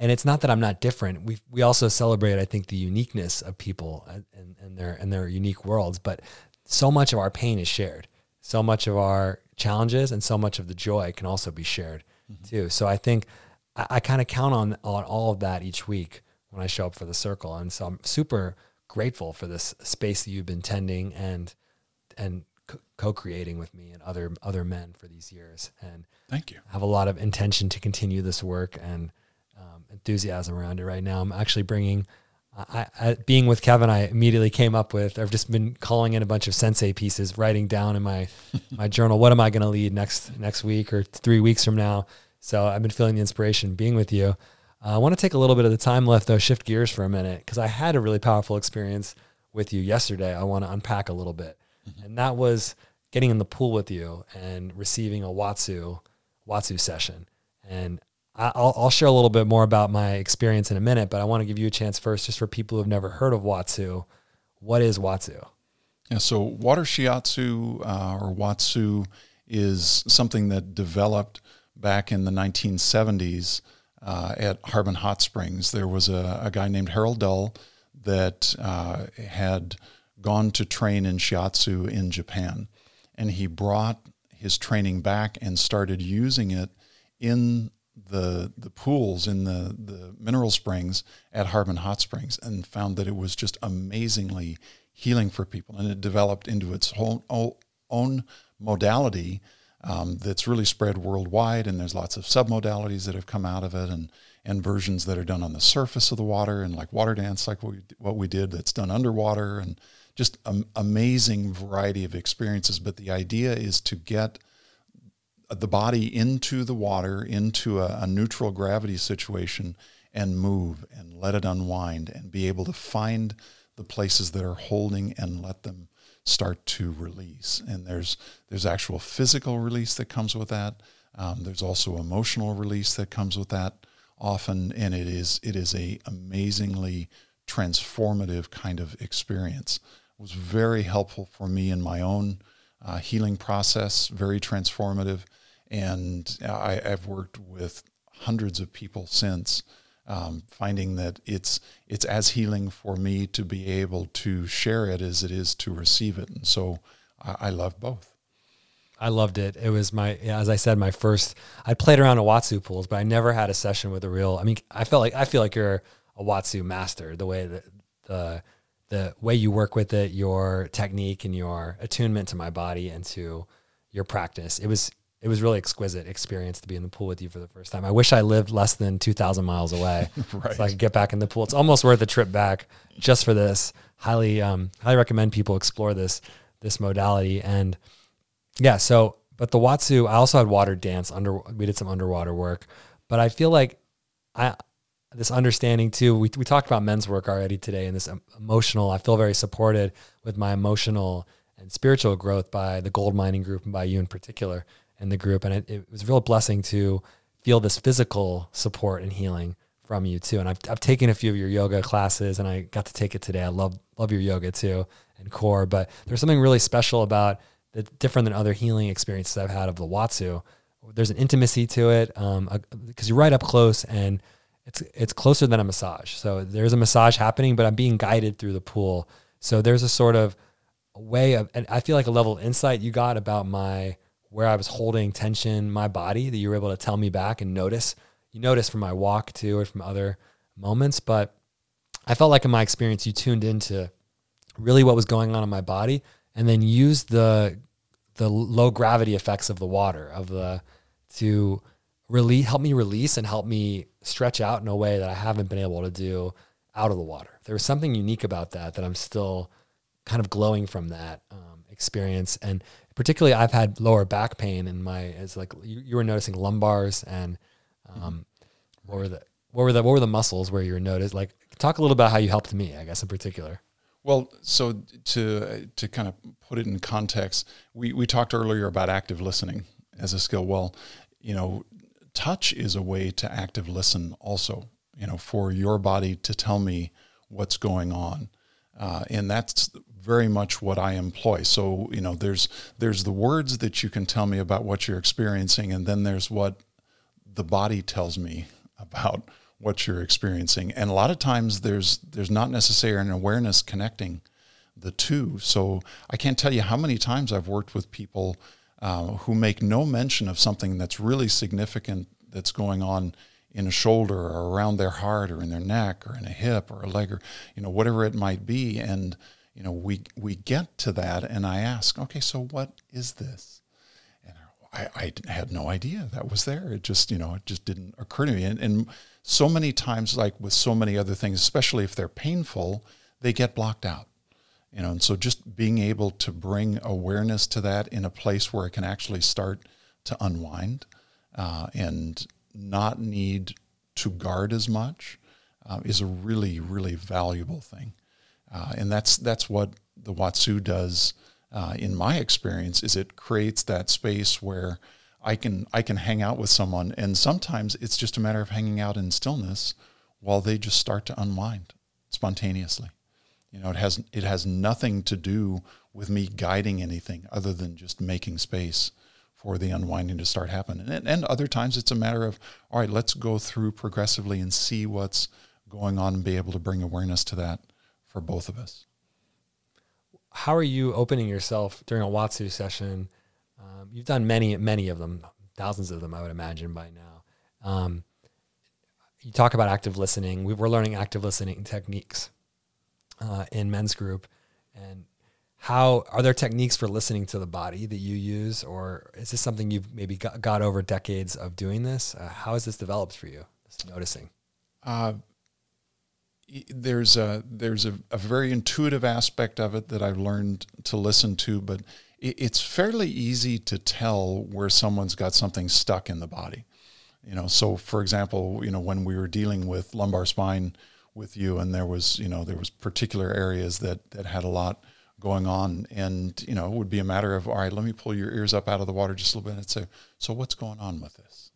and it's not that I'm not different. We we also celebrate, I think, the uniqueness of people and, and their and their unique worlds. But so much of our pain is shared. So much of our challenges and so much of the joy can also be shared mm-hmm. too. So I think I, I kind of count on on all of that each week when I show up for the circle, and so I'm super grateful for this space that you've been tending and and co-creating with me and other other men for these years. And thank you. I have a lot of intention to continue this work and enthusiasm around it right now. I'm actually bringing. I, I, being with Kevin, I immediately came up with. I've just been calling in a bunch of sensei pieces, writing down in my my journal what am I going to lead next next week or three weeks from now. So I've been feeling the inspiration being with you. Uh, I want to take a little bit of the time left though, shift gears for a minute because I had a really powerful experience with you yesterday. I want to unpack a little bit, mm-hmm. and that was getting in the pool with you and receiving a Watsu Watsu session. And I'll, I'll share a little bit more about my experience in a minute, but I want to give you a chance first, just for people who have never heard of Watsu. What is Watsu? Yeah, so water shiatsu uh, or Watsu is something that developed back in the 1970s uh, at Harbin Hot Springs. There was a, a guy named Harold Dull that uh, had gone to train in shiatsu in Japan, and he brought his training back and started using it in the the pools in the the mineral springs at Harbin Hot Springs and found that it was just amazingly healing for people and it developed into its whole own modality um, that's really spread worldwide, and there's lots of submodalities that have come out of it, and and versions that are done on the surface of the water, and like water dance, like what we, what we did, that's done underwater, and just an amazing variety of experiences. But the idea is to get the body into the water, into a, a neutral gravity situation, and move and let it unwind, and be able to find the places that are holding and let them start to release. And there's there's actual physical release that comes with that. Um, there's also emotional release that comes with that often, and it is it is a amazingly transformative kind of experience. It was very helpful for me in my own uh, healing process. Very transformative, and I, I've worked with hundreds of people since um, finding that it's it's as healing for me to be able to share it as it is to receive it, and so I, I love both. I loved it. It was my, as I said, my first. I played around in Watsu pools, but I never had a session with a real. I mean, I felt like I feel like you're a Watsu master. The way that the the way you work with it, your technique and your attunement to my body and to your practice. It was it was really exquisite experience to be in the pool with you for the first time. I wish I lived less than 2,000 miles away right. so I could get back in the pool. It's almost worth a trip back just for this. Highly, um, highly recommend people explore this this modality. And yeah, so but the Watsu, I also had water dance under. We did some underwater work, but I feel like I this understanding too. We we talked about men's work already today, and this emotional. I feel very supported with my emotional and spiritual growth by the gold mining group and by you in particular in the group, and it, it was a real blessing to feel this physical support and healing from you too. And I've, I've taken a few of your yoga classes and I got to take it today. I love, love your yoga too and core, but there's something really special about the different than other healing experiences I've had of the Watsu. There's an intimacy to it because um, you're right up close and it's, it's closer than a massage. So there's a massage happening, but I'm being guided through the pool. So there's a sort of way of, and I feel like a level of insight you got about my, where I was holding tension, my body that you were able to tell me back and notice. You notice from my walk too, or from other moments. But I felt like in my experience, you tuned into really what was going on in my body, and then used the the low gravity effects of the water of the to really help me release and help me stretch out in a way that I haven't been able to do out of the water. There was something unique about that that I'm still kind of glowing from that um, experience. And particularly I've had lower back pain in my it's like you, you were noticing lumbars and um, what were the what were the what were the muscles where you were noticed like talk a little about how you helped me I guess in particular. Well, so to to kind of put it in context, we we talked earlier about active listening as a skill. Well, you know, touch is a way to active listen also. You know, for your body to tell me what's going on, uh, and that's very much what I employ. So, you know, there's there's the words that you can tell me about what you're experiencing and then there's what the body tells me about what you're experiencing. And a lot of times there's there's not necessarily an awareness connecting the two. So, I can't tell you how many times I've worked with people uh, who make no mention of something that's really significant that's going on in a shoulder or around their heart or in their neck or in a hip or a leg or you know whatever it might be and you know we we get to that and i ask okay so what is this? And i, I had no idea that was there. It just you know it just didn't occur to me. And, and so many times like with so many other things especially if they're painful they get blocked out. You know and so just being able to bring awareness to that in a place where it can actually start to unwind uh, and not need to guard as much uh, is a really really valuable thing uh, and that's that's what the Watsu does uh, in my experience is it creates that space where I can I can hang out with someone and sometimes it's just a matter of hanging out in stillness while they just start to unwind spontaneously. You know, it has it has nothing to do with me guiding anything other than just making space for the unwinding to start happening. And, and other times it's a matter of, all right, let's go through progressively and see what's going on and be able to bring awareness to that for both of us. How are you opening yourself during a Watsu session? Um, you've done many, many of them, thousands of them, I would imagine by now. Um, you talk about active listening. We, are learning active listening techniques uh, in men's group, and how are there techniques for listening to the body that you use, or is this something you've maybe got, got over decades of doing this? Uh, how has this developed for you? This noticing. Uh, there's a there's a, a, very intuitive aspect of it that I've learned to listen to, but it, it's fairly easy to tell where someone's got something stuck in the body. You know, so for example, you know when we were dealing with lumbar spine with you, and there was you know there was particular areas that that had a lot going on, and you know it would be a matter of all right, let me pull your ears up out of the water just a little bit and say, so what's going on with this?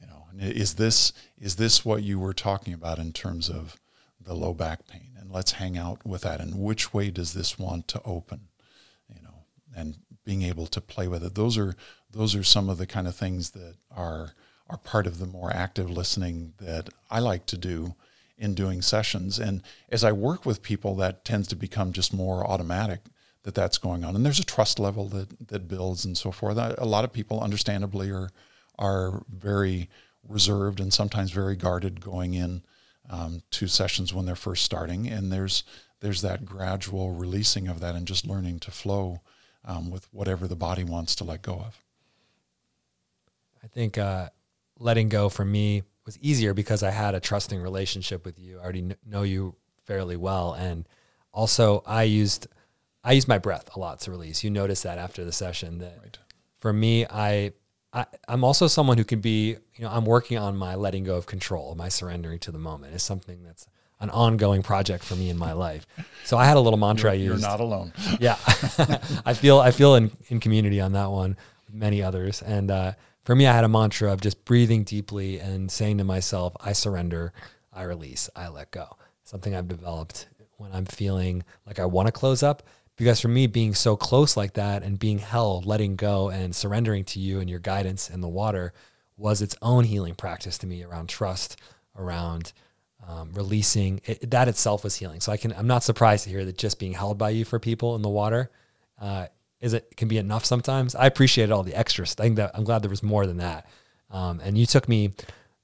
You know, is this is this what you were talking about in terms of the low back pain and let's hang out with that. And which way does this want to open you know and being able to play with it? Those are those are some of the kind of things that are are part of the more active listening that I like to do in doing sessions. And as I work with people that tends to become just more automatic that that's going on. And there's a trust level that that builds and so forth. A lot of people understandably are are very reserved and sometimes very guarded going in um, to sessions when they're first starting, and there's there's that gradual releasing of that and just learning to flow um, with whatever the body wants to let go of. I think uh, letting go for me was easier because I had a trusting relationship with you. I already kn- know you fairly well, and also I used I used my breath a lot to release. You noticed that after the session that right. for me, I I, am also someone who can be, you know, I'm working on my letting go of control, my surrendering to the moment is something that's an ongoing project for me in my life. So I had a little mantra you're, I used. You're not alone. yeah, I feel I feel in, in community on that one with many others. And uh, for me, I had a mantra of just breathing deeply and saying to myself, "I surrender, I release, I let go." Something I've developed when I'm feeling like I want to close up, because for me being so close like that and being held letting go and surrendering to you and your guidance in the water was its own healing practice to me around trust around um, releasing. It, that itself was healing. So i can i'm not surprised to hear that just being held by you for people in the water uh, is it can be enough sometimes. I appreciated all the extras. I think that i'm glad there was more than that. Um, and you took me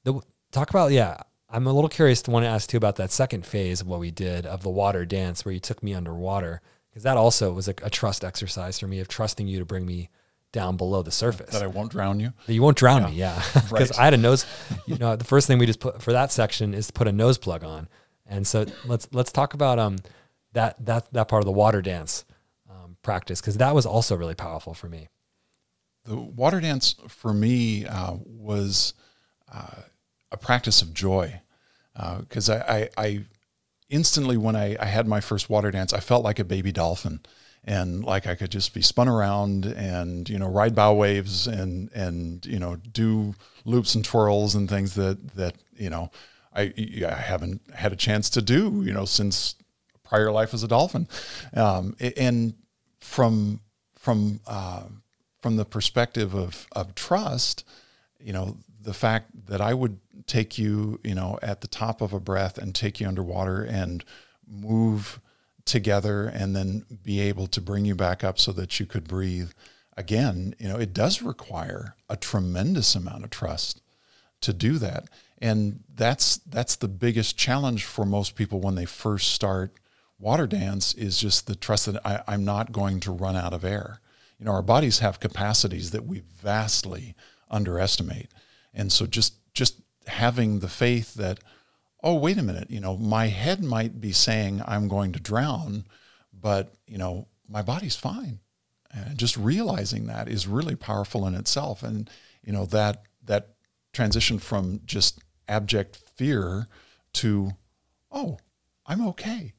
the talk about yeah i'm a little curious to want to ask too about that second phase of what we did of the water dance where you took me underwater because that also was a, a, trust exercise for me of trusting you to bring me down below the surface. That I won't drown you. That you won't drown yeah. me, yeah. Because right. I had a nose. You know, the first thing we just put for that section is to put a nose plug on, and so let's let's talk about um that that that part of the water dance um, practice because that was also really powerful for me. The water dance for me uh, was uh, a practice of joy because uh, I, I, I instantly when I, I had my first water dance, I felt like a baby dolphin. And like I could just be spun around and you know ride bow waves and and you know do loops and twirls and things that that you know I, I haven't had a chance to do you know since prior life as a dolphin. Um, and from from uh, from the perspective of of trust you know the fact that I would take you, you know, at the top of a breath and take you underwater and move together and then be able to bring you back up so that you could breathe again, you know, it does require a tremendous amount of trust to do that. And that's that's the biggest challenge for most people when they first start water dance is just the trust that I, I'm not going to run out of air. You know, our bodies have capacities that we vastly underestimate. And so just just having the faith that, oh, wait a minute, you know, my head might be saying I'm going to drown, but you know, my body's fine. And just realizing that is really powerful in itself. And you know, that that transition from just abject fear to, oh, I'm okay.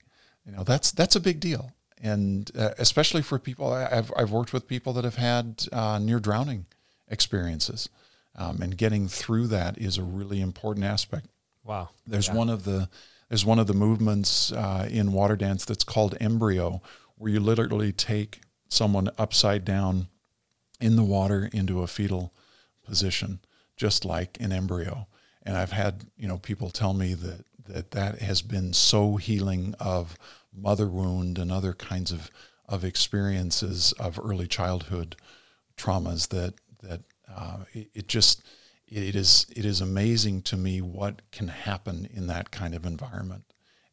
You know, that's that's a big deal, and uh, especially for people. I've I've worked with people that have had uh, near drowning experiences, um, and getting through that is a really important aspect. Wow. There's yeah. one of the there's one of the movements uh, in water dance that's called embryo, where you literally take someone upside down in the water into a fetal position, just like an embryo. And I've had you know people tell me that that that has been so healing of mother wound and other kinds of, of experiences of early childhood traumas that that uh, it, it, just it is it is amazing to me what can happen in that kind of environment.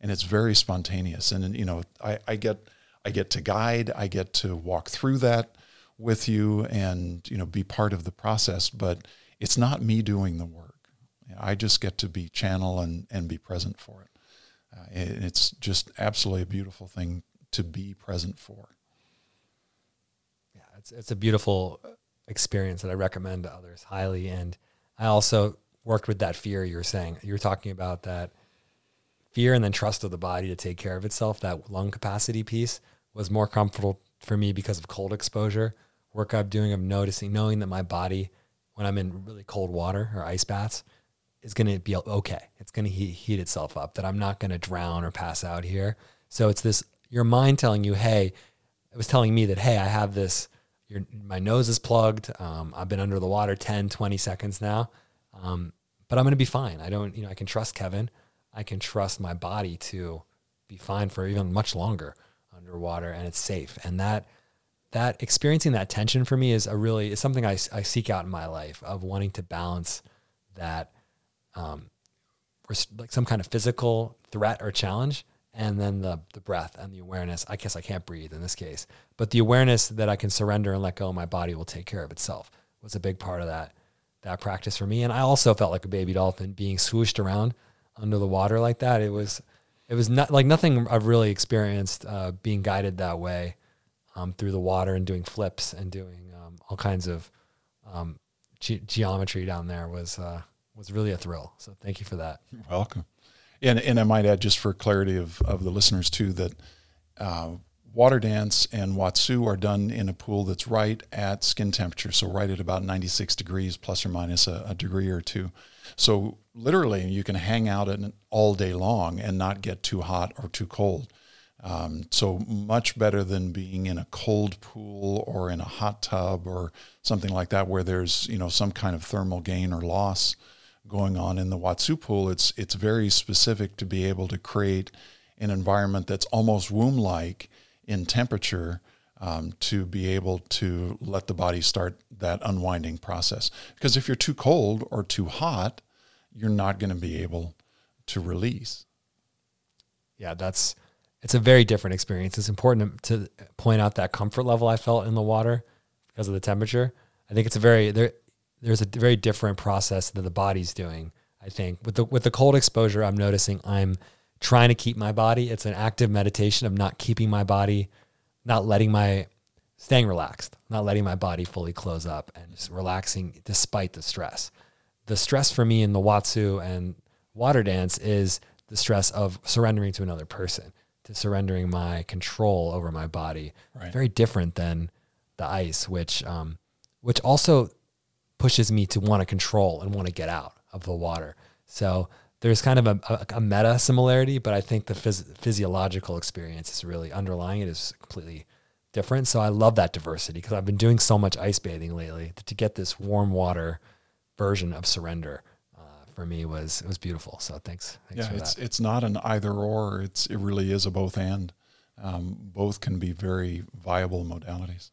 And it's very spontaneous. And you know I, I get I get to guide I get to walk through that with you and you know be part of the process but it's not me doing the work. I just get to be channel and and be present for it. Uh, it's just absolutely a beautiful thing to be present for. Yeah, it's it's a beautiful experience that I recommend to others highly. And I also worked with that fear you were saying. You were talking about that fear and then trust of the body to take care of itself. That lung capacity piece was more comfortable for me because of cold exposure. Work I'm doing of noticing, knowing that my body, when I'm in really cold water or ice baths, is going to be okay. It's going to heat, heat itself up, that I'm not going to drown or pass out here. So it's this your mind telling you, hey, it was telling me that, hey, I have this, your, my nose is plugged. Um, I've been under the water 10, 20 seconds now, um, but I'm going to be fine. I don't, you know, I can trust Kevin. I can trust my body to be fine for even much longer underwater and it's safe. And that, that experiencing that tension for me is a really, is something I, I seek out in my life of wanting to balance that um, like some kind of physical threat or challenge, and then the the breath and the awareness. I guess I can't breathe in this case, but the awareness that I can surrender and let go, my body will take care of itself was a big part of that that practice for me. And I also felt like a baby dolphin being swooshed around under the water like that. It was it was not like nothing I've really experienced uh, being guided that way um, through the water and doing flips and doing um, all kinds of um, ge- geometry down there was uh, was really a thrill. So thank you for that. You're welcome. And, and I might add, just for clarity of, of the listeners too, that uh, water dance and Watsu are done in a pool that's right at skin temperature, so right at about 96 degrees plus or minus a, a degree or two. So literally, you can hang out in all day long and not get too hot or too cold. Um, so much better than being in a cold pool or in a hot tub or something like that, where there's you know some kind of thermal gain or loss going on in the Watsu pool, it's it's very specific to be able to create an environment that's almost womb-like in temperature um, to be able to let the body start that unwinding process. Because if you're too cold or too hot, you're not going to be able to release. Yeah, that's it's a very different experience. It's important to point out that comfort level I felt in the water because of the temperature. I think it's a very there there's a very different process that the body's doing. I think with the with the cold exposure, I'm noticing I'm trying to keep my body. It's an active meditation of not keeping my body, not letting my staying relaxed, not letting my body fully close up and just relaxing despite the stress. The stress for me in the Watsu and water dance is the stress of surrendering to another person, to surrendering my control over my body. Right. Very different than the ice, which um, which also pushes me to want to control and want to get out of the water. So there's kind of a, a, a meta similarity, but I think the phys- physiological experience is really underlying it is completely different. So I love that diversity because I've been doing so much ice bathing lately to get this warm water version of surrender uh, for me was it was beautiful. So thanks. thanks yeah, it's that. it's not an either or. It's it really is a both and. Um, both can be very viable modalities.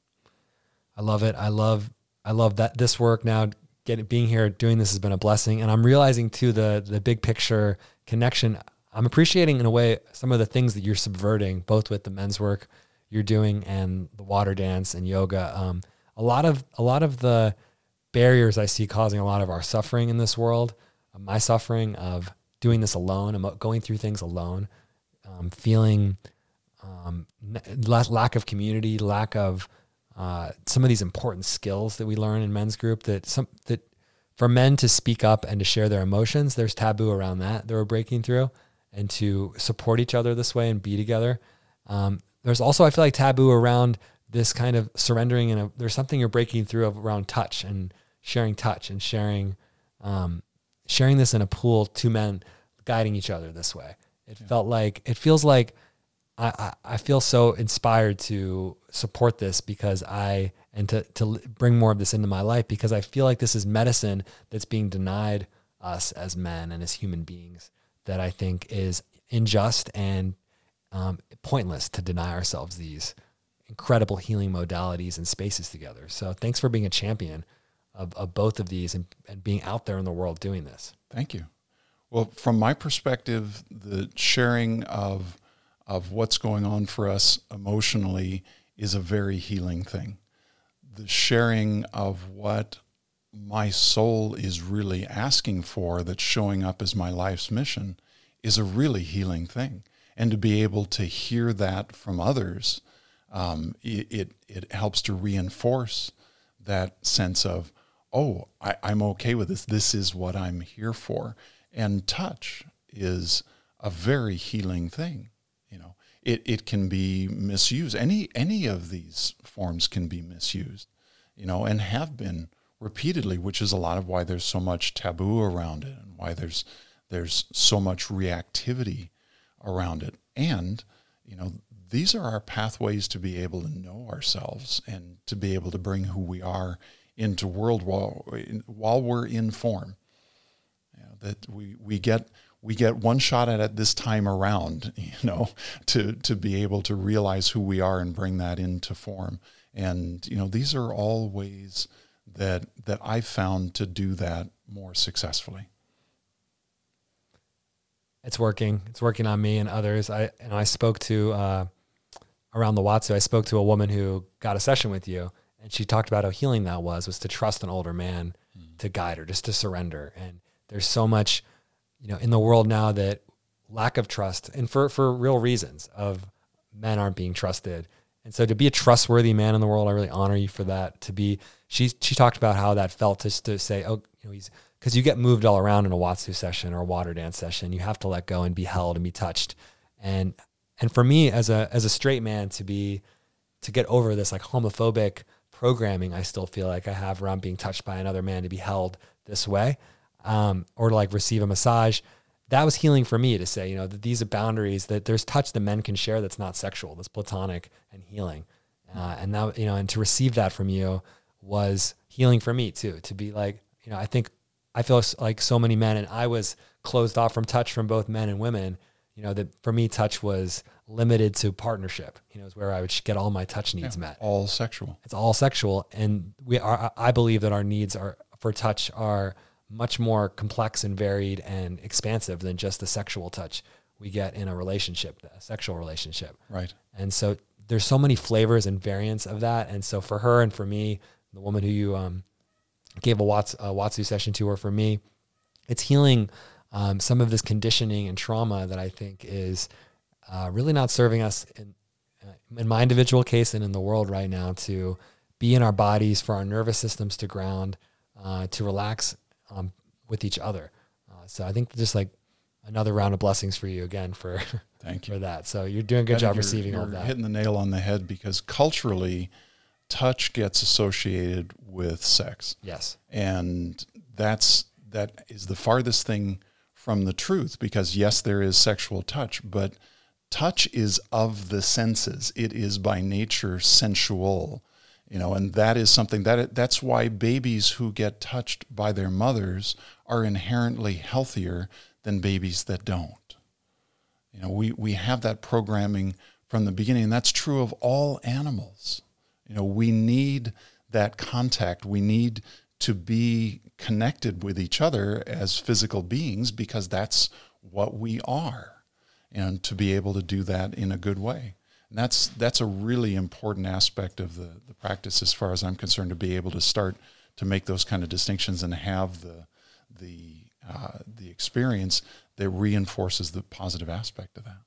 I love it. I love I love that this work now getting being here, doing this has been a blessing, and I'm realizing too the the big picture connection. I'm appreciating in a way some of the things that you're subverting, both with the men's work you're doing and the water dance and yoga. Um, a lot of a lot of the barriers I see causing a lot of our suffering in this world, uh, my suffering of doing this alone, going through things alone, um, feeling um, lack of community, lack of uh, some of these important skills that we learn in men's group that some that for men to speak up and to share their emotions, there's taboo around that that we're breaking through, and to support each other this way and be together. Um, there's also I feel like taboo around this kind of surrendering and there's something you're breaking through around touch and sharing touch and sharing um, sharing this in a pool, two men guiding each other this way. It yeah. felt like it feels like I, I feel so inspired to support this because I and to to bring more of this into my life because I feel like this is medicine that's being denied us as men and as human beings that I think is unjust and um, pointless to deny ourselves these incredible healing modalities and spaces together. So thanks for being a champion of, of both of these and, and being out there in the world doing this. Thank you. Well, from my perspective, the sharing of of what's going on for us emotionally is a very healing thing. The sharing of what my soul is really asking for that's showing up as my life's mission is a really healing thing. And to be able to hear that from others, um, it, it, it, helps to reinforce that sense of, oh, I, I'm okay with this. This is what I'm here for. And touch is a very healing thing it, it can be misused. Any any of these forms can be misused, you know, and have been repeatedly, which is a lot of why there's so much taboo around it and why there's there's so much reactivity around it. And, you know, these are our pathways to be able to know ourselves and to be able to bring who we are into world while while we're in form. You know, that we we get we get one shot at it this time around, you know, to to be able to realize who we are and bring that into form. And you know, these are all ways that that I've found to do that more successfully. It's working. It's working on me and others. I and I spoke to uh, around the Watsu. I spoke to a woman who got a session with you, and she talked about how healing that was was to trust an older man mm. to guide her, just to surrender. And there's so much you know, in the world now that lack of trust and for, for real reasons of men aren't being trusted. And so to be a trustworthy man in the world, I really honor you for that. To be, she, she talked about how that felt just to say, oh, you know, he's, because you get moved all around in a Watsu session or a water dance session. You have to let go and be held and be touched. And, and for me as a, as a straight man to be, to get over this like homophobic programming, I still feel like I have around being touched by another man to be held this way um, or to like receive a massage. That was healing for me to say, you know, that these are boundaries that there's touch that men can share that's not sexual, that's platonic and healing. Uh, and that, you know, and to receive that from you was healing for me too, to be like, you know, I think I feel like so many men and I was closed off from touch from both men and women, you know, that for me, touch was limited to partnership, you know, is where I would get all my touch needs yeah, met. All sexual. It's all sexual. And we are, I believe that our needs are for touch are much more complex and varied and expansive than just the sexual touch we get in a relationship, a sexual relationship. Right. And so there's so many flavors and variants of that. And so for her and for me, the woman who you um, gave a, Watts, a Watsu session to, or for me, it's healing um, some of this conditioning and trauma that I think is uh, really not serving us in, uh, in my individual case and in the world right now to be in our bodies, for our nervous systems to ground, uh, to relax um, with each other. Uh, so I think just like another round of blessings for you again for thank you for that. So you're doing a good job receiving all that. Hitting the nail on the head because culturally, touch gets associated with sex. Yes, and that's that is the farthest thing from the truth because yes, there is sexual touch, but touch is of the senses. It is by nature sensual you know and that is something that that's why babies who get touched by their mothers are inherently healthier than babies that don't. You know we we have that programming from the beginning and that's true of all animals. You know we need that contact. We need to be connected with each other as physical beings because that's what we are and to be able to do that in a good way and that's that's a really important aspect of the, the practice as far as i'm concerned to be able to start to make those kind of distinctions and have the the uh, the experience that reinforces the positive aspect of that.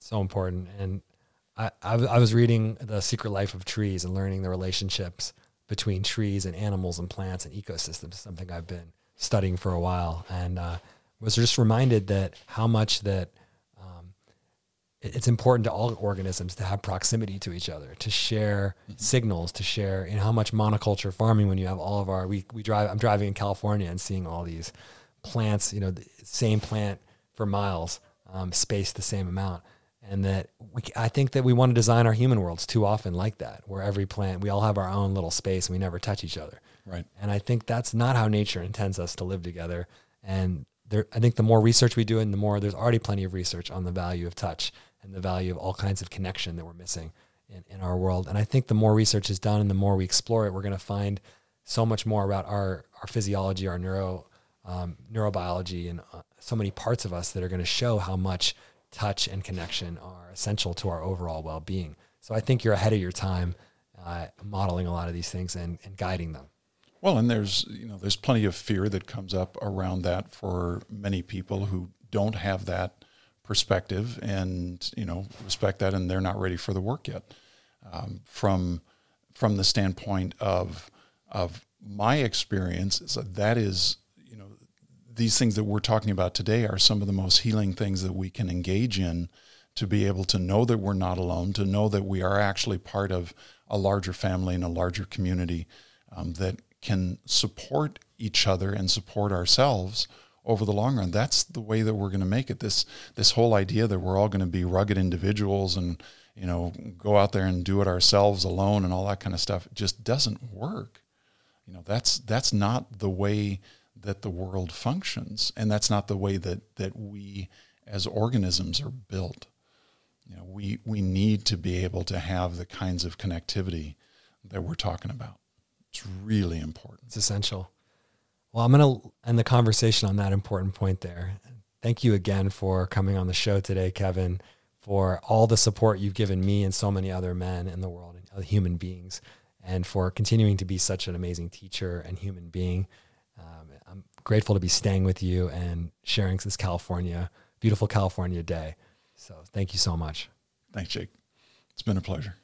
So important. And I, I, was reading the secret life of trees and learning the relationships between trees and animals and plants and ecosystems something i've been studying for a while. And uh, was just reminded that how much that it's important to all organisms to have proximity to each other, to share signals, to share in how much monoculture farming when you have all of our we we drive I'm driving in California and seeing all these plants, you know, the same plant for miles, um, spaced the same amount. And that we, I think that we want to design our human worlds too often like that, where every plant, we all have our own little space and we never touch each other. right And I think that's not how nature intends us to live together. And there, I think the more research we do, and the more there's already plenty of research on the value of touch and the value of all kinds of connection that we're missing in, in our world. And I think the more research is done and the more we explore it, we're going to find so much more about our, our physiology, our neuro, um, neurobiology, and uh, so many parts of us that are going to show how much touch and connection are essential to our overall well being. So I think you're ahead of your time uh, modeling a lot of these things and, and guiding them. Well, and there's you know there's plenty of fear that comes up around that for many people who don't have that perspective and you know respect that, and they're not ready for the work yet. Um, from from the standpoint of of my experience, that is you know these things that we're talking about today are some of the most healing things that we can engage in to be able to know that we're not alone, to know that we are actually part of a larger family and a larger community um, that can support each other and support ourselves over the long run. That's the way that we're going to make it. This this whole idea that we're all going to be rugged individuals and you know go out there and do it ourselves alone and all that kind of stuff just doesn't work. You know that's that's not the way that the world functions, and that's not the way that that we as organisms are built. You know, we we need to be able to have the kinds of connectivity that we're talking about. It's really important. It's essential. Well, I'm going to end the conversation on that important point there. Thank you again for coming on the show today, Kevin, for all the support you've given me and so many other men in the world and other human beings, and for continuing to be such an amazing teacher and human being. Um, I'm grateful to be staying with you and sharing this California, beautiful California day. So thank you so much. Thanks, Jake. It's been a pleasure.